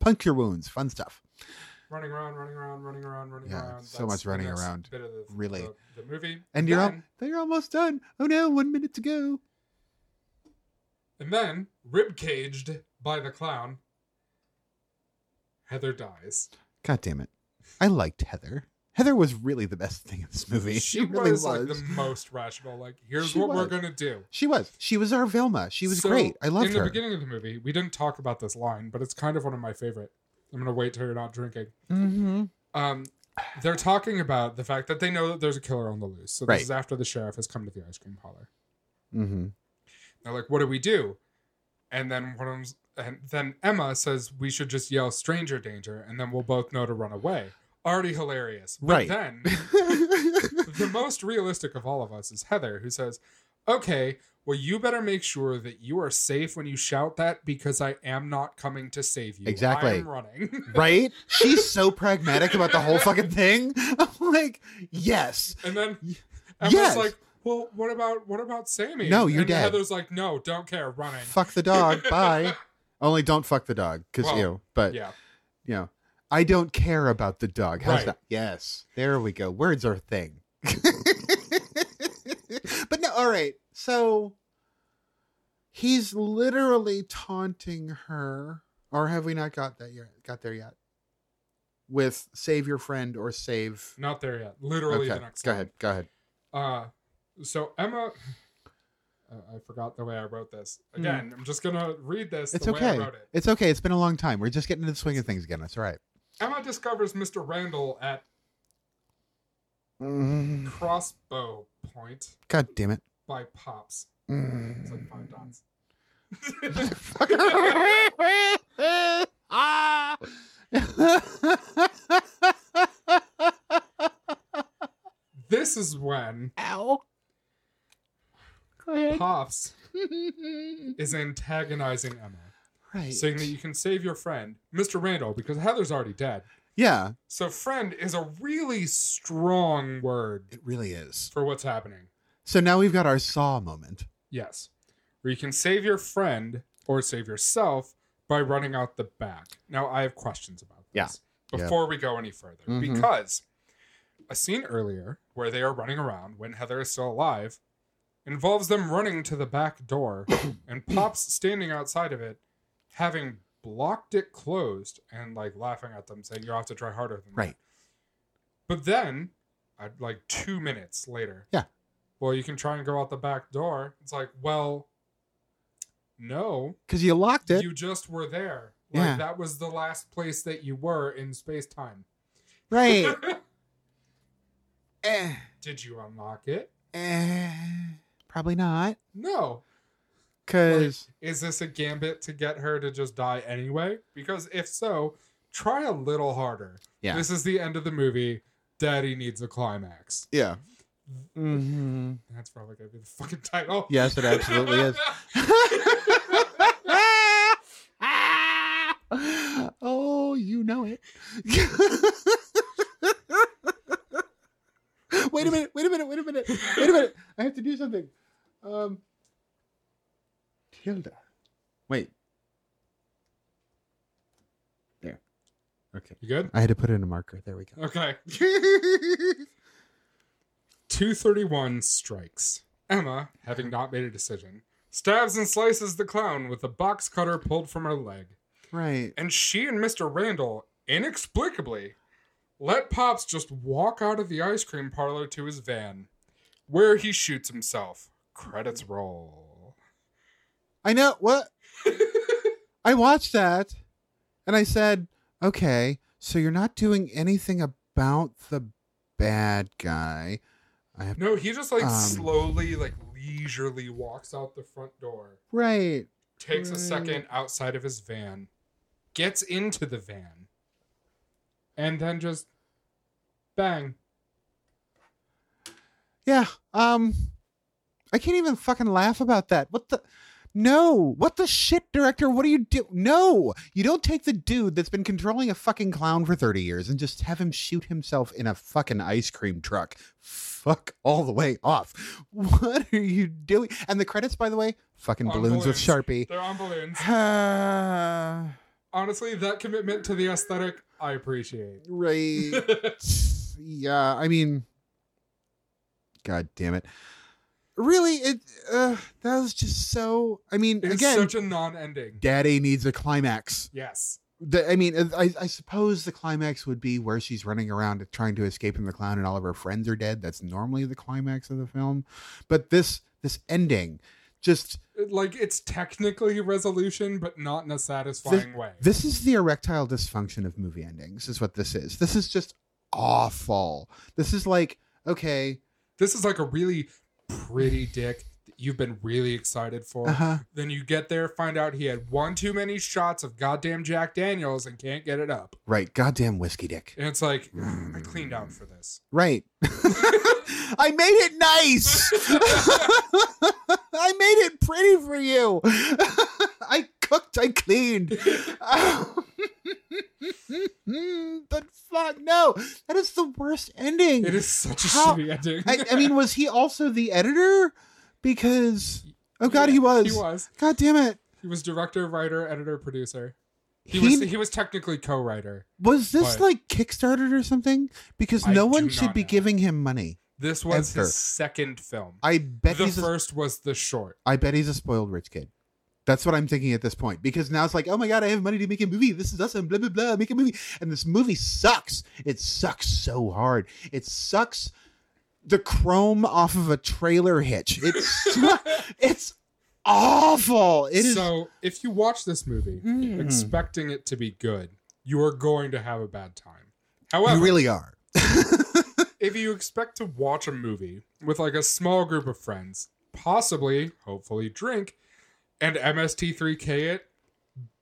puncture wounds, fun stuff. Running around, running around, running around, running Yeah, around. so much running around. Bit of the, Really. the, the movie. And you're then, they're almost done. Oh no, one minute to go. and then rib caged by the clown. Heather dies. God damn it. I liked Heather. Heather was really the best thing in this movie. She, really was, like the most rational. Like, here's She what we're gonna do. She was. She was our Velma. She was So, great. I loved her. in her. the beginning of the movie, we didn't talk about this line, but it's kind of one of my favorite. I'm gonna wait till you're not drinking. mm-hmm. Um, they're talking about the fact that they know that there's a killer on the loose. So this Right. is after the sheriff has come to the ice cream parlor. Mm-hmm. They're like, "What do we do?" And then one of them's, and then Emma says we should just yell "stranger danger," and then we'll both know to run away. Already hilarious. But Right. then the most realistic of all of us is Heather, who says, "Okay, well, you better make sure that you are safe when you shout that because I am not coming to save you. Exactly. I'm running." right? She's so pragmatic about the whole fucking thing. I'm like, yes. and then Emma's Yes. like, "Well, what about what about Sammy?" No, you're and dead. Heather's like, "No, don't care, running." Fuck the dog. Bye. Only don't fuck the dog, because Well, you know. But Yeah. you know, I don't care about the dog. How's Right. that? Yes. There we go. Words are a thing. but no. All right. So he's literally taunting her, or have we not got that yet? Got there yet? With save your friend or save. Not there yet. Literally Okay. the next Go line. ahead. Go ahead. Uh, so Emma, I forgot the way I wrote this. Again, I'm just gonna read this Hmm. It's the way okay. I wrote it. It's okay. It's been a long time. We're just getting into the swing of things again. That's all right. Emma discovers Mr. Randall at Mm, Crossbow Point God damn it. by Pops. Mm. It's like five dots. Ah. This is when Ow. Go. Pops is antagonizing Emma, right. saying that you can save your friend, Mr. Randall, because Heather's already dead. yeah, So, friend is a really strong word it really is. for what's happening. So now we've got our saw moment. Yes. Where you can save your friend or save yourself by running out the back. Now, I have questions about this Yeah. Yeah. before we go any further. Mhm. Because a scene earlier where they are running around when Heather is still alive involves them running to the back door and Pops standing outside of it, having blocked it closed and like laughing at them, saying, You'll have to try harder than that." Right. But then, like two minutes later, Yeah. well, you can try and go out the back door. It's like, well, no, Because you locked it. you just were there. Like, Yeah. that was the last place that you were in space time. right. eh, Did you unlock it? eh, probably not. No. Because Is this a gambit to get her to just die anyway? Because if so, try a little harder. yeah, This is the end of the movie. Daddy needs a climax. yeah. hmm That's probably gonna be the fucking title. Yes, it absolutely is. oh, you know it. wait a minute, wait a minute, wait a minute, wait a minute. I have to do something. Um Tilda. Wait. There. Okay. You good? I had to put in a marker. There we go. Okay. 231 strikes. Emma, having not made a decision, stabs and slices the clown with a box cutter pulled from her leg. Right. And she and Mr. Randall, inexplicably, let Pops just walk out of the ice cream parlor to his van, where he shoots himself. Credits roll. I know what I watched that and I said, okay, so you're not doing anything about the bad guy. I have No, he just like Um. slowly, like leisurely walks out the front door, right. takes a second outside of his van, gets into the van, and then just bang. Yeah. Um I can't even fucking laugh about that. What the no, what the shit, director? What do you do? No, you don't take the dude that's been controlling a fucking clown for 30 years and just have him shoot himself in a fucking ice cream truck. Fuck all the way off. What are you doing? And the credits, by the way, fucking On balloons, with. Sharpie. They're on balloons. Honestly, that commitment to the aesthetic, I appreciate. Right. yeah, I mean, God damn it. Really, it uh, that was just so. I mean, It's again, such a non-ending. Daddy needs a climax. Yes. The, I mean, I, I suppose the climax would be where she's running around trying to escape from the clown, and all of her friends are dead. That's normally the climax of the film, but this this ending, just Like it's technically resolution, but not in a satisfying way. this is the erectile dysfunction of movie endings. Is what this is. This is just awful. This is like okay, This is like a really pretty dick that you've been really excited for. uh huh. Then you get there, find out he had one too many shots of goddamn Jack Daniels and can't get it up. Right, goddamn whiskey dick. And it's like, I cleaned out for this. Right. I made it nice. I made it pretty for you. I cooked, I cleaned. but fuck no. That is the worst ending. It is such a How- shitty ending. I, I mean, was he also the editor? Because oh god, Yeah, he was. He was. God damn it. He was director, writer, editor, producer. He, He- was he was technically co-writer. Was this like Kickstarted or something? Because I no one should be know. giving him money. This was Ever. his second film. I bet the he's a first was the short. I bet he's a spoiled rich kid. That's what I'm thinking at this point because now it's like, oh my god, I have money to make a movie. This is awesome. Blah blah blah. Make a movie, and this movie sucks. It sucks so hard. It sucks the chrome off of a trailer hitch. It's it's awful. It is. So if you watch this movie Mm. expecting it to be good, you are going to have a bad time. However, you really are. if you expect to watch a movie with like a small group of friends, possibly, hopefully, drink, and MST3K it,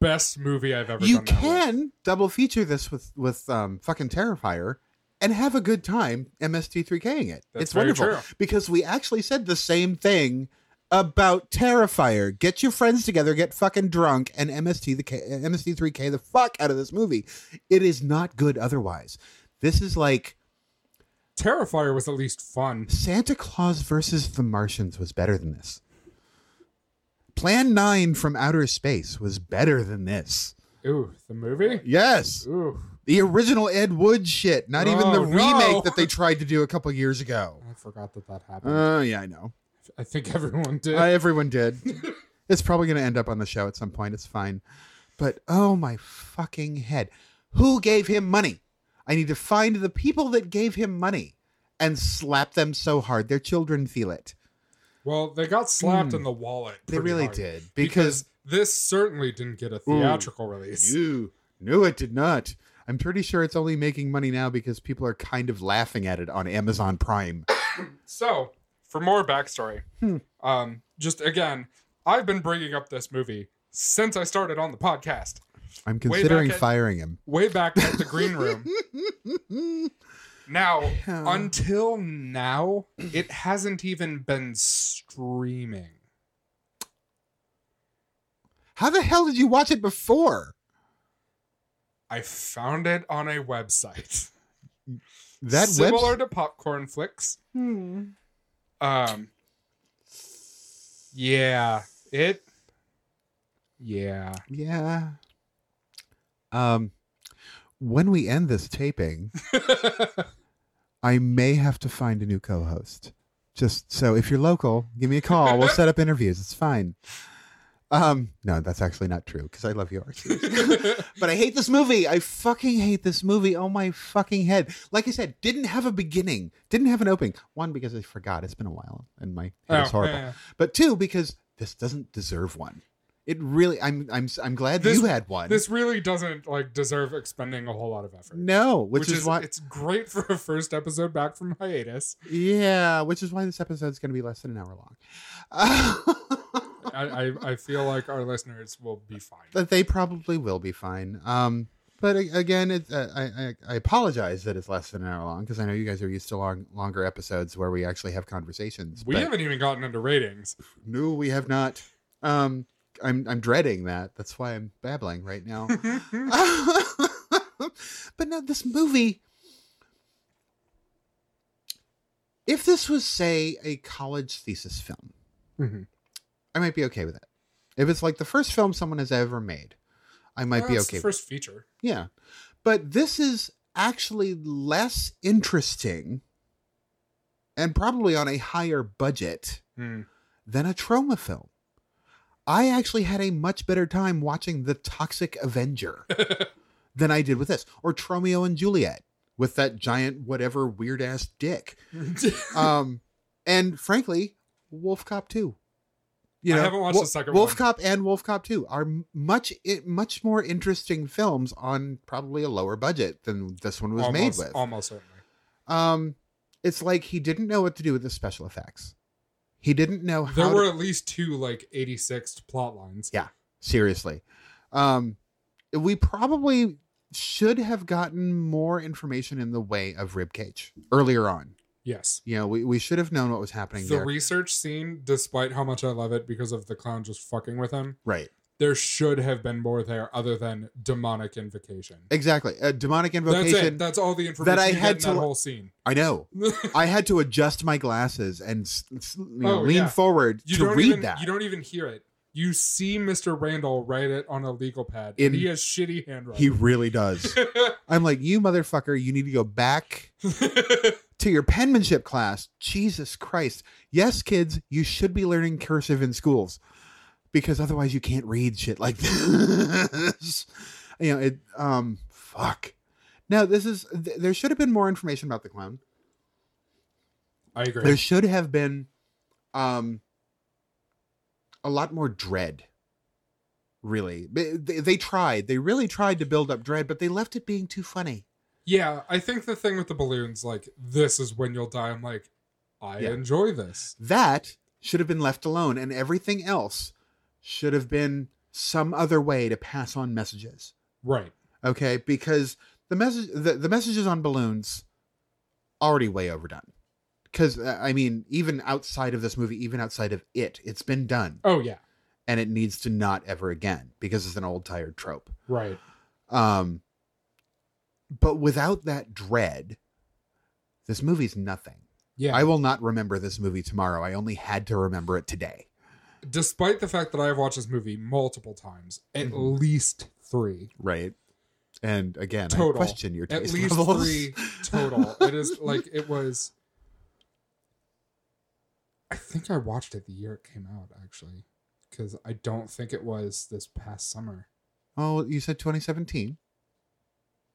best movie I've ever You done. can double feature this with with um, fucking Terrifier. And have a good time MST3King it. That's it's wonderful true. because we actually said the same thing about Terrifier. Get your friends together, get fucking drunk, and MST the K, MST3K the fuck out of this movie. It is not good otherwise. This is like Terrifier was at least fun. Santa Claus versus the Martians was better than this. Plan 9 from outer space was better than this. Ooh, the movie? Yes. Ooh, The original Ed Wood shit, not even the Oh, no. remake that they tried to do a couple years ago. I forgot that that happened. Oh, yeah, I know. I think everyone did. Uh, everyone did. it's probably going to end up on the show at some point. It's fine. But oh my fucking head. Who gave him money? I need to find the people that gave him money and slap them so hard their children feel it. Well, they got slapped in the wallet. Hmm. They really hard. did. Because, Because, this certainly didn't get a theatrical release. you no, it did not. I'm pretty sure it's only making money now because people are kind of laughing at it on Amazon Prime. So, for more backstory, Hmm. um, just again, I've been bringing up this movie since I started on the podcast. I'm considering at- firing him. Way back at the green room. Now, Yeah. until now, it hasn't even been streaming. How the hell did you watch it before? I found it on a website. That similar web to Popcornflix. Hmm. Um Yeah, it Yeah. Yeah. Um when we end this taping, I may have to find a new co-host. Just so if you're local, give me a call. We'll set up interviews. It's fine. Um, no, that's actually not true because I love you, Archie. but I hate this movie. I fucking hate this movie. Oh my fucking head. Like I said, didn't have a beginning, didn't have an opening. One because I forgot it's been a while and my head is Oh, horrible. yeah. But two because this doesn't deserve one. It really. I'm. I'm. I'm glad This- you had one. This really doesn't like deserve expending a whole lot of effort. no, which, which, is, is, why. it's great for a first episode back from hiatus. Yeah, which is why this episode is going to be less than an hour long. I, I, I feel like our listeners will be fine. that they probably will be fine. Um, but again, it, uh, I, I apologize that it's less than an hour long because I know you guys are used to long longer episodes where we actually have conversations. We haven't even gotten into ratings. no, we have not. Um, I'm I'm dreading that. That's why I'm babbling right now. but no, this movie. If this was, say, a college thesis film, Mhm. I might be okay with it. If it's like the first film someone has ever made, I might Well, be okay. the first feature. Yeah. But this is actually less interesting and probably on a higher budget Hmm. than a Troma film. I actually had a much better time watching The Toxic Avenger than I did with this, or Tromeo and Juliet with that giant, whatever weird ass dick. Um, and frankly, Wolf Cop 2. You know, I haven't watched Wo- the second Wolf one. Cop and Wolf Cop 2 are much much more interesting films on probably a lower budget than this one was almost, made with. almost certainly. Um, it's like he didn't know what to do with the special effects. He didn't know how. There to- were at least two like 86 plot lines. Yeah. seriously. Um, we probably should have gotten more information in the way of ribcage earlier on. Yes. You know, we, we should have known what was happening The there. research scene, despite how much I love it because of the clown just fucking with him, right. There should have been more there other than demonic invocation. Exactly. A demonic invocation. That's it. That's all the information that I had to- that whole scene. I know. I had to adjust my glasses and you know, Oh, lean yeah. forward You to don't read even that. you don't even hear it. You see Mr. Randall write it on a legal pad. In- and he has shitty handwriting. he really does. I'm like, you motherfucker, you need to go back to your penmanship class. Jesus Christ. Yes, kids, you should be learning cursive in schools because otherwise you can't read shit like this. you know, it, um, fuck. Now, this is, th- there should have been more information about the clown. I agree. There should have been, um, a lot more dread. Really, they, they, they tried. They really tried to build up dread, but they left it being too funny. Yeah, I think the thing with the balloons, like, this is when you'll die. I'm like, I Yeah. enjoy this. That should have been left alone, and everything else should have been some other way to pass on messages. Right. Okay, because the message, the, the messages on balloons, already way overdone. Because I mean, even outside of this movie, even outside of it, it's been done, Oh, yeah. and it needs to not ever again because it's an old tired trope. Right. Um, but without that dread, this movie's nothing. Yeah. I will not remember this movie tomorrow. I only had to remember it today. Despite the fact that I have watched this movie multiple times, at Mhm. least three. Right. And again, I Total. question your At least levels. three total. it is like, it was. I think I watched it the year it came out, actually. Because I don't think it was this past summer. Oh, you said 2017.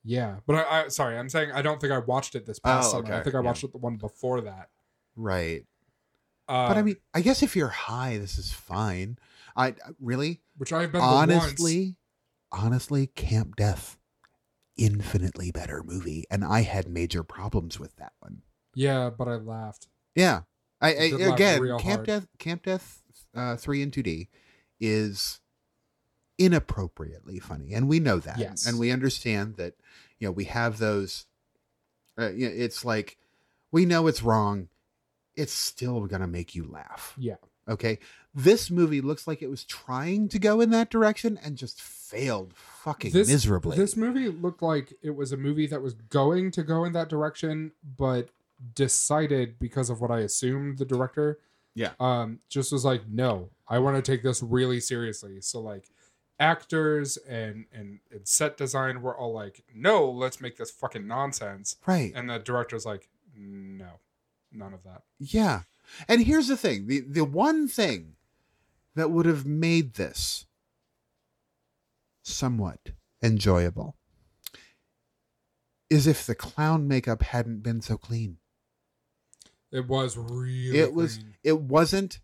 Yeah, but I, I sorry, I'm saying I don't think I watched it this past Oh, summer. I think I yeah. watched it the one before that. Right. Uh, but I mean, I guess if you're high, this is fine. I really, which I've been honestly, honestly, honestly, Camp Death, infinitely better movie, and I had major problems with that one. yeah, but I laughed. Yeah, I, I again, Camp hard. Death, Camp Death, uh, three and two D, is inappropriately funny, and we know that, Yes. and we understand that. You know, we have those. Uh, you know, it's like we know it's wrong. It's still gonna make you laugh. Yeah, Okay, this movie looks like it was trying to go in that direction and just failed fucking this miserably. This movie looked like it was a movie that was going to go in that direction, but decided because of what I assumed the director. Yeah. Um, just was like, no, I want to take this really seriously. So like, actors and and and set design were all like, no, let's make this fucking nonsense. right? And the director's like, no, none of that. Yeah. And here's the thing the, the one thing that would have made this somewhat enjoyable is if the clown makeup hadn't been so clean. It was really. it was clean. it wasn't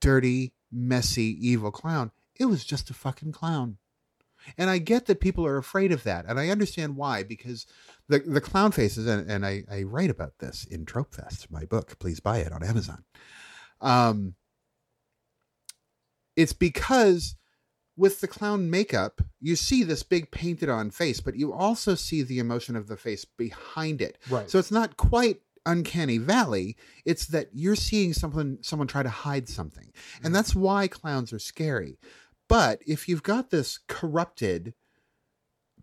dirty, messy, evil clown. It was just a fucking clown. And I get that people are afraid of that, and I understand why, because the the clown faces, and, and I, I write about this in Trope Fest, my book. Please buy it on Amazon. Um, it's because with the clown makeup, you see this big painted on face, but you also see the emotion of the face behind it. right. So it's not quite uncanny valley. It's that you're seeing someone someone try to hide something. And that's why clowns are scary. But if you've got this corrupted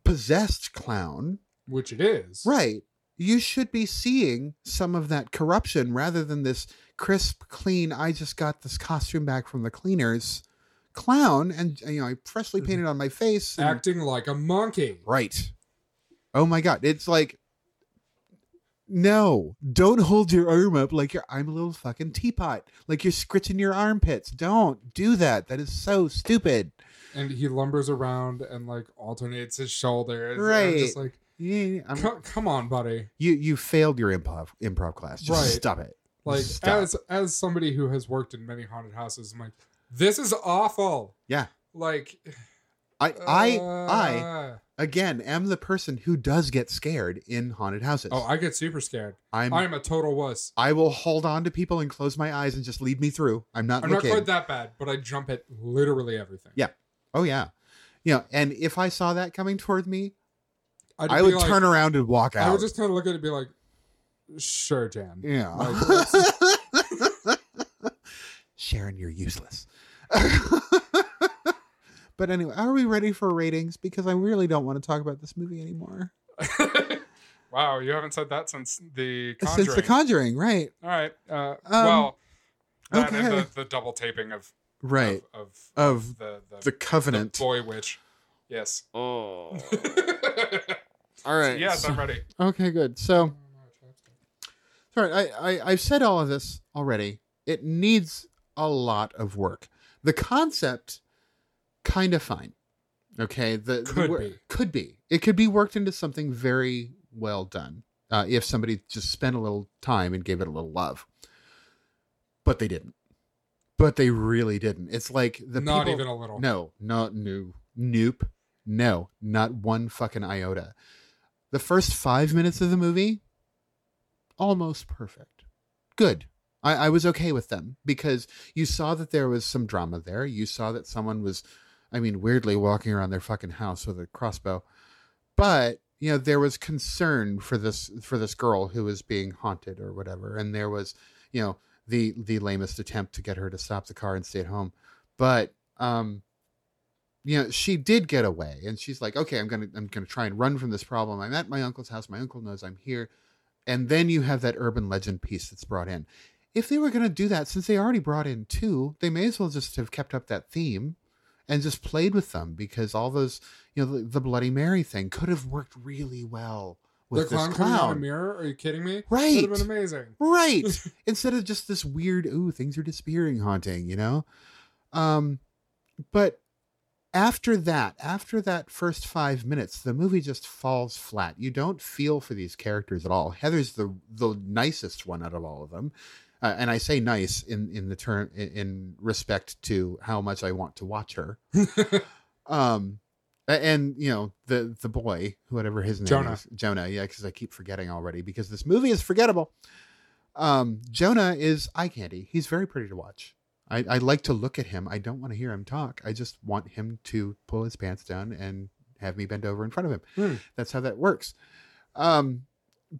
possessed clown, which it is. right, you should be seeing some of that corruption rather than this crisp, clean, I just got this costume back from the cleaners clown and you know, I freshly mm-hmm. painted on my face. and- Acting like a monkey. Right. Oh my god. It's like no, don't hold your arm up like you're I'm a little fucking teapot. Like you're scritching your armpits. Don't do that. That is so stupid. And he lumbers around and like alternates his shoulders. Right. just like, Yeah, I'm- "Co- come on, buddy. you you failed your improv improv class. Just Right. stop it. Like Stop. as as somebody who has worked in many haunted houses, I'm like, this is awful. Yeah. Like I I I uh, again am the person who does get scared in haunted houses. Oh, I get super scared. I'm I'm a total wuss. I will hold on to people and close my eyes and just lead me through. I'm not I'm not quite that bad, but I jump at literally everything. Yeah. Oh yeah. You know, and if I saw that coming toward me, I'd I would like- turn around and walk out. I would just kind of look at it and be like, sure, Jan. yeah. Like, Sharon, you're useless. but anyway, are we ready for ratings? Because I really don't want to talk about this movie anymore. wow, you haven't said that since the Conjuring. Since The Conjuring, right? All right. Uh, Um, well, that and the, the double taping of Right. of, Of of the the, The Covenant. the boy witch. Yes. Oh. All right. yes, All right. I'm ready. Okay, good. So, sorry, I, I I've said all of this already. It needs a lot of work. The concept, kind of fine. Okay, the the Could wor- be. could be it could be worked into something very well done uh, if somebody just spent a little time and gave it a little love. But they didn't. But they really didn't. It's like the Not people- even a little. no, not new. Nope. No, not one fucking iota. The first five minutes of the movie, almost perfect. Good. I, I was okay with them because you saw that there was some drama there. You saw that someone was, I mean, weirdly walking around their fucking house with a crossbow. But, you know, there was concern for this for this girl who was being haunted or whatever. And there was, you know, the the lamest attempt to get her to stop the car and stay at home. But um you know she did get away and she's like okay i'm gonna i'm gonna try and run from this problem i'm at my uncle's house my uncle knows i'm here and then you have that urban legend piece that's brought in if they were gonna do that since they already brought in two they may as well just have kept up that theme and just played with them because all those you know the, the bloody mary thing could have worked really well The with clown this coming out of a clown mirror? Are you kidding me? Right. Would have been amazing. right instead of just this weird ooh things are disappearing haunting you know um but after that after that first five minutes the movie just falls flat you don't feel for these characters at all heather's the the nicest one out of all of them uh, and i say nice in in the term in, in respect to how much i want to watch her. Um and you know the the boy whatever his name Jonah. is. Jonah yeah because i keep forgetting already because this movie is forgettable. Um jonah is eye candy. He's very pretty to watch. I, I like to look at him. I don't want to hear him talk. I just want him to pull his pants down and have me bend over in front of him. Hmm. that's how that works. Um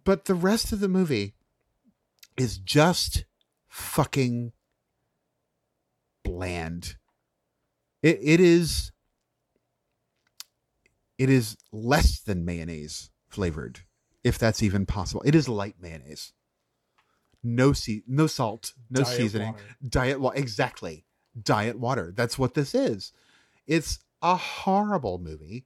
but the rest of the movie is just fucking bland. It, it is it is less than mayonnaise flavored if that's even possible. It is light mayonnaise. No se- no salt no Diet seasoning. water. diet water exactly. Diet water. That's what this is. It's a horrible movie.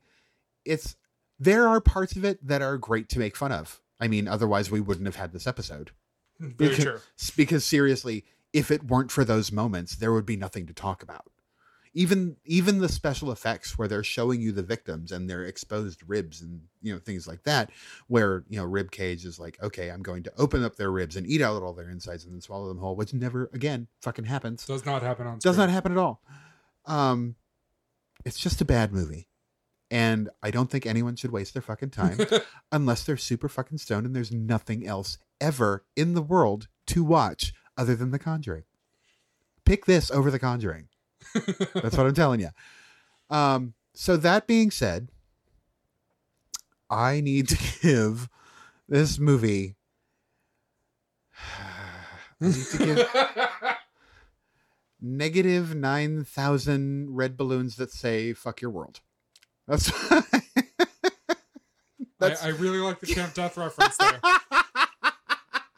It's there are parts of it that are great to make fun of. I mean otherwise we wouldn't have had this episode Very because, true. because seriously if it weren't for those moments there would be nothing to talk about. Even even the special effects where they're showing you the victims and their exposed ribs and you know things like that where you know rib cage is like okay i'm going to open up their ribs and eat out all their insides and then swallow them whole which never again fucking happens. Does not happen on does not happen at all. Um it's just a bad movie. And i don't think anyone should waste their fucking time unless they're super fucking stoned and there's nothing else ever in the world to watch other than the conjuring pick this over the conjuring that's what I'm telling you. Um, so that being said, I need to give this movie. I need to give negative nine thousand red balloons that say "fuck your world." That's. I, I really like the Camp Death reference there.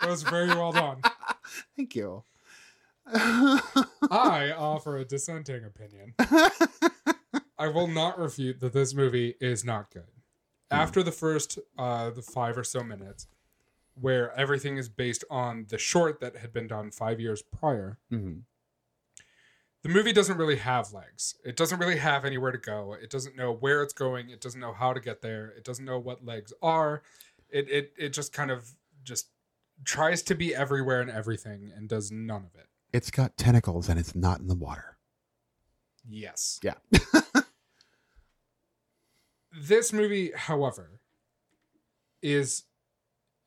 That was very well done. Thank you. I offer a dissenting opinion. I will not refute that this movie is not good. After the first uh the 5 or so minutes where everything is based on the short that had been done 5 years prior, Mhm. the movie doesn't really have legs. It doesn't really have anywhere to go. It doesn't know where it's going. It doesn't know how to get there. It doesn't know what legs are. It it it just kind of just tries to be everywhere and everything and does none of it. It's got tentacles and it's not in the water. Yes. Yeah. this movie, however, is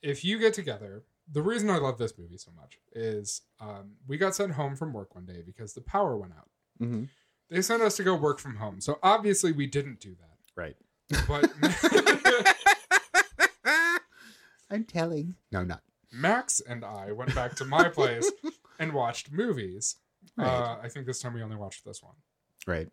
if you get together, the reason I love this movie so much is um, we got sent home from work one day because the power went out. Mm-hmm. They sent us to go work from home. So obviously we didn't do that. Right. But I'm telling. No, not. Max and I went back to my place and watched movies. Right. Uh, I think this time we only watched this one. right.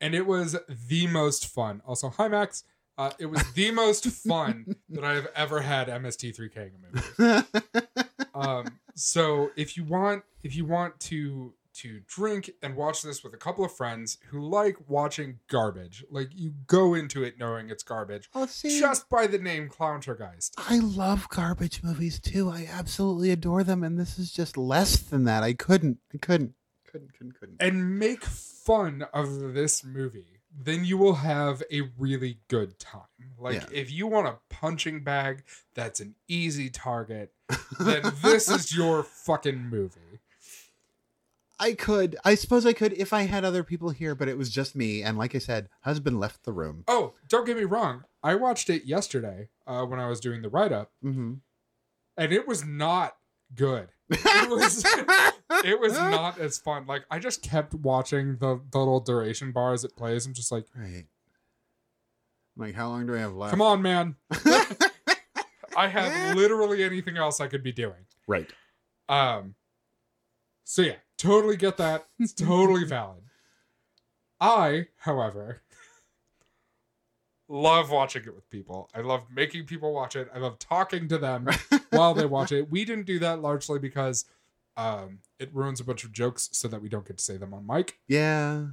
and it was the most fun. Also, hi Max. Uh, it was the most fun that I have ever had MST3K in a movie. Um, so if you want, if you want to to drink and watch this with a couple of friends who like watching garbage, like you go into it knowing it's garbage, oh, see, just by the name Clowntergeist. I love garbage movies too. I absolutely adore them, and this is just less than that. I couldn't. I couldn't. Couldn't. Couldn't. Couldn't. and make fun of this movie, then you will have a really good time. Like Yeah. if you want a punching bag that's an easy target, then this is your fucking movie. I could. I suppose I could if I had other people here, but it was just me. And like I said, husband left the room. Oh, don't get me wrong. I watched it yesterday uh, when I was doing the write up, Mm-hmm. and it was not good. It was it was not as fun. Like I just kept watching the, the little duration bar as it plays. I'm just like, right. Like, how long do I have left? come on, man. I have literally anything else I could be doing. Right. Um. So yeah, totally get that. It's totally valid. I, however, love watching it with people. I love making people watch it. I love talking to them while they watch it. We didn't do that largely because um, it ruins a bunch of jokes so that we don't get to say them on mic. Yeah.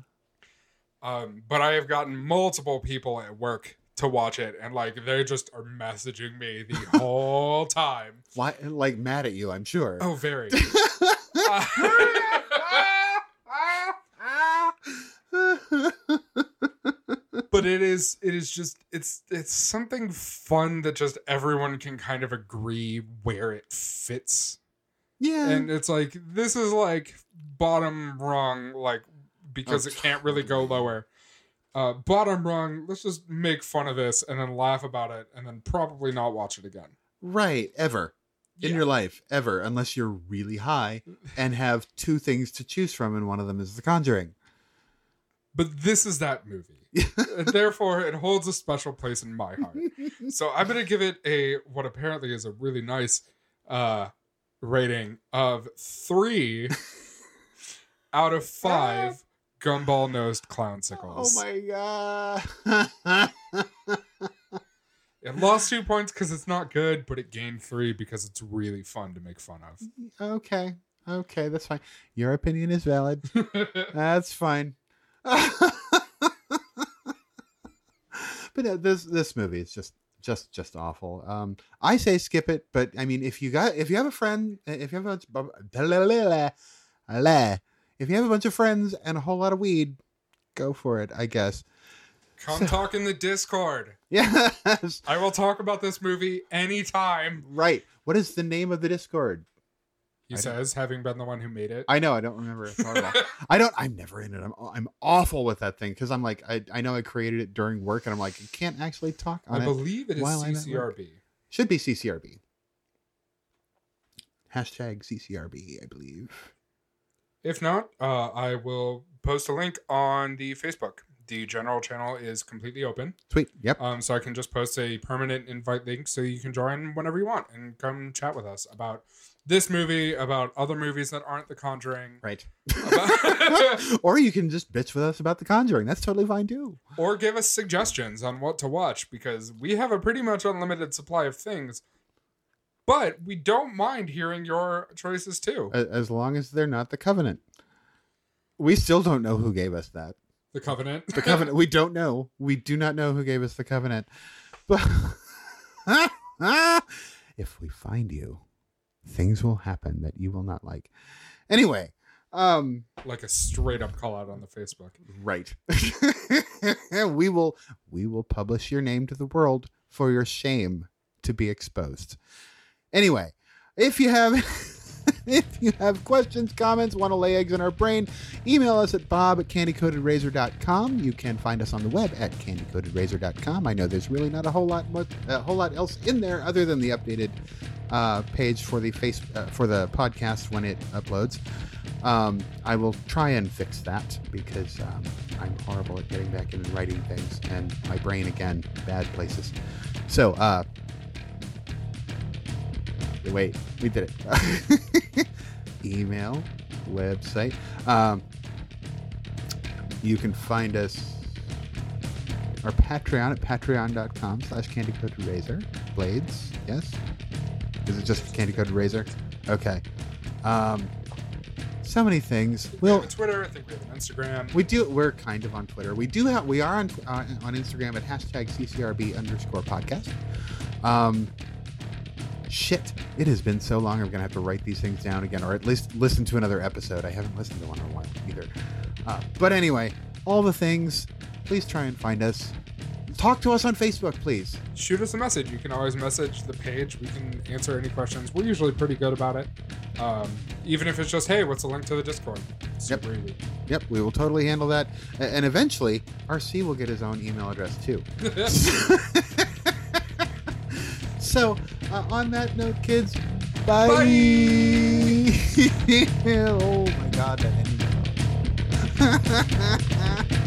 Um, but I have gotten multiple people at work to watch it, and like they just are messaging me the whole time. Why? Like mad at you? I'm sure. Oh, very. But it is it is just it's it's something fun that just everyone can kind of agree where it fits yeah. and it's like this is like bottom rung like because it can't really go lower uh bottom rung let's just make fun of this and then laugh about it and then probably not watch it again right. Ever. In Yeah. your life, ever, unless you're really high and have two things to choose from, and one of them is The Conjuring. but this is that movie and therefore it holds a special place in my heart so i'm gonna give it a what apparently is a really nice uh rating of three out of five gumball nosed clown sickles. Oh my god. it lost two points because it's not good but it gained three because it's really fun to make fun of okay. Okay, that's fine. Your opinion is valid. That's fine. But this this movie is just just just awful. Um, I say skip it, but I mean, if you got if you have a friend, if you have a if you have a bunch of friends and a whole lot of weed, go for it. I guess. Come talk in the Discord. Yes. I will talk about this movie anytime. Right. What is the name of the Discord? He I says, having been the one who made it. I know. I don't remember. I don't. I'm never in it. I'm. I'm awful with that thing because I'm like. I. I know I created it during work and I'm like. I can't actually talk I on it. believe it is I'm at work. CCRB. Should be CCRB. Hashtag CCRB. I believe. If not, uh, I will post a link on the Facebook. The general channel is completely open. Sweet. Yep. Um, so I can just post a permanent invite link so you can join whenever you want and come chat with us about this movie, about other movies that aren't The Conjuring, Right. or you can just bitch with us about The Conjuring. That's totally fine too. or give us suggestions on what to watch because we have a pretty much unlimited supply of things. But we don't mind hearing your choices too. As long as they're not The Covenant. We still don't know who gave us that. The Covenant. The Covenant. we don't know. We do not know who gave us The Covenant. But if we find you, things will happen that you will not like. Anyway, um, like a straight up call out on the Facebook. right. we will we will publish your name to the world for your shame to be exposed. Anyway, if you have if you have questions, comments, want to lay eggs in our brain, email us at bob at candycoatedrazor.com. You can find us on the web at candycoatedrazor.com. I know there's really not a whole lot much, a whole lot else in there other than the updated uh, page for the face uh, for the podcast when it uploads. Um, I will try and fix that because um, I'm horrible at getting back in and writing things, and my brain again bad places. So, uh, wait, we did it. Email, website. Um, you can find us our Patreon at patreon.com slash candy coated razor blades. Yes. Is it just candy coated razor? Okay. Um, so many things. We We'll have Twitter. I think we have an Instagram. we do. We're kind of on Twitter. We do have. We are on uh, on Instagram at hashtag ccrb underscore podcast. Um, shit, it has been so long. I'm gonna have to write these things down again, or at least listen to another episode. I haven't listened to one in a while either. Uh, but anyway, all the things. Please try and find us. Talk to us on Facebook, please. Shoot us a message. You can always message the page. We can answer any questions. We're usually pretty good about it. Um, even if it's just, hey, what's the link to the Discord? Super easy. Yep, we will totally handle that. And eventually, Archie will get his own email address too. so, uh, on that note, kids, bye. oh my god, that ending.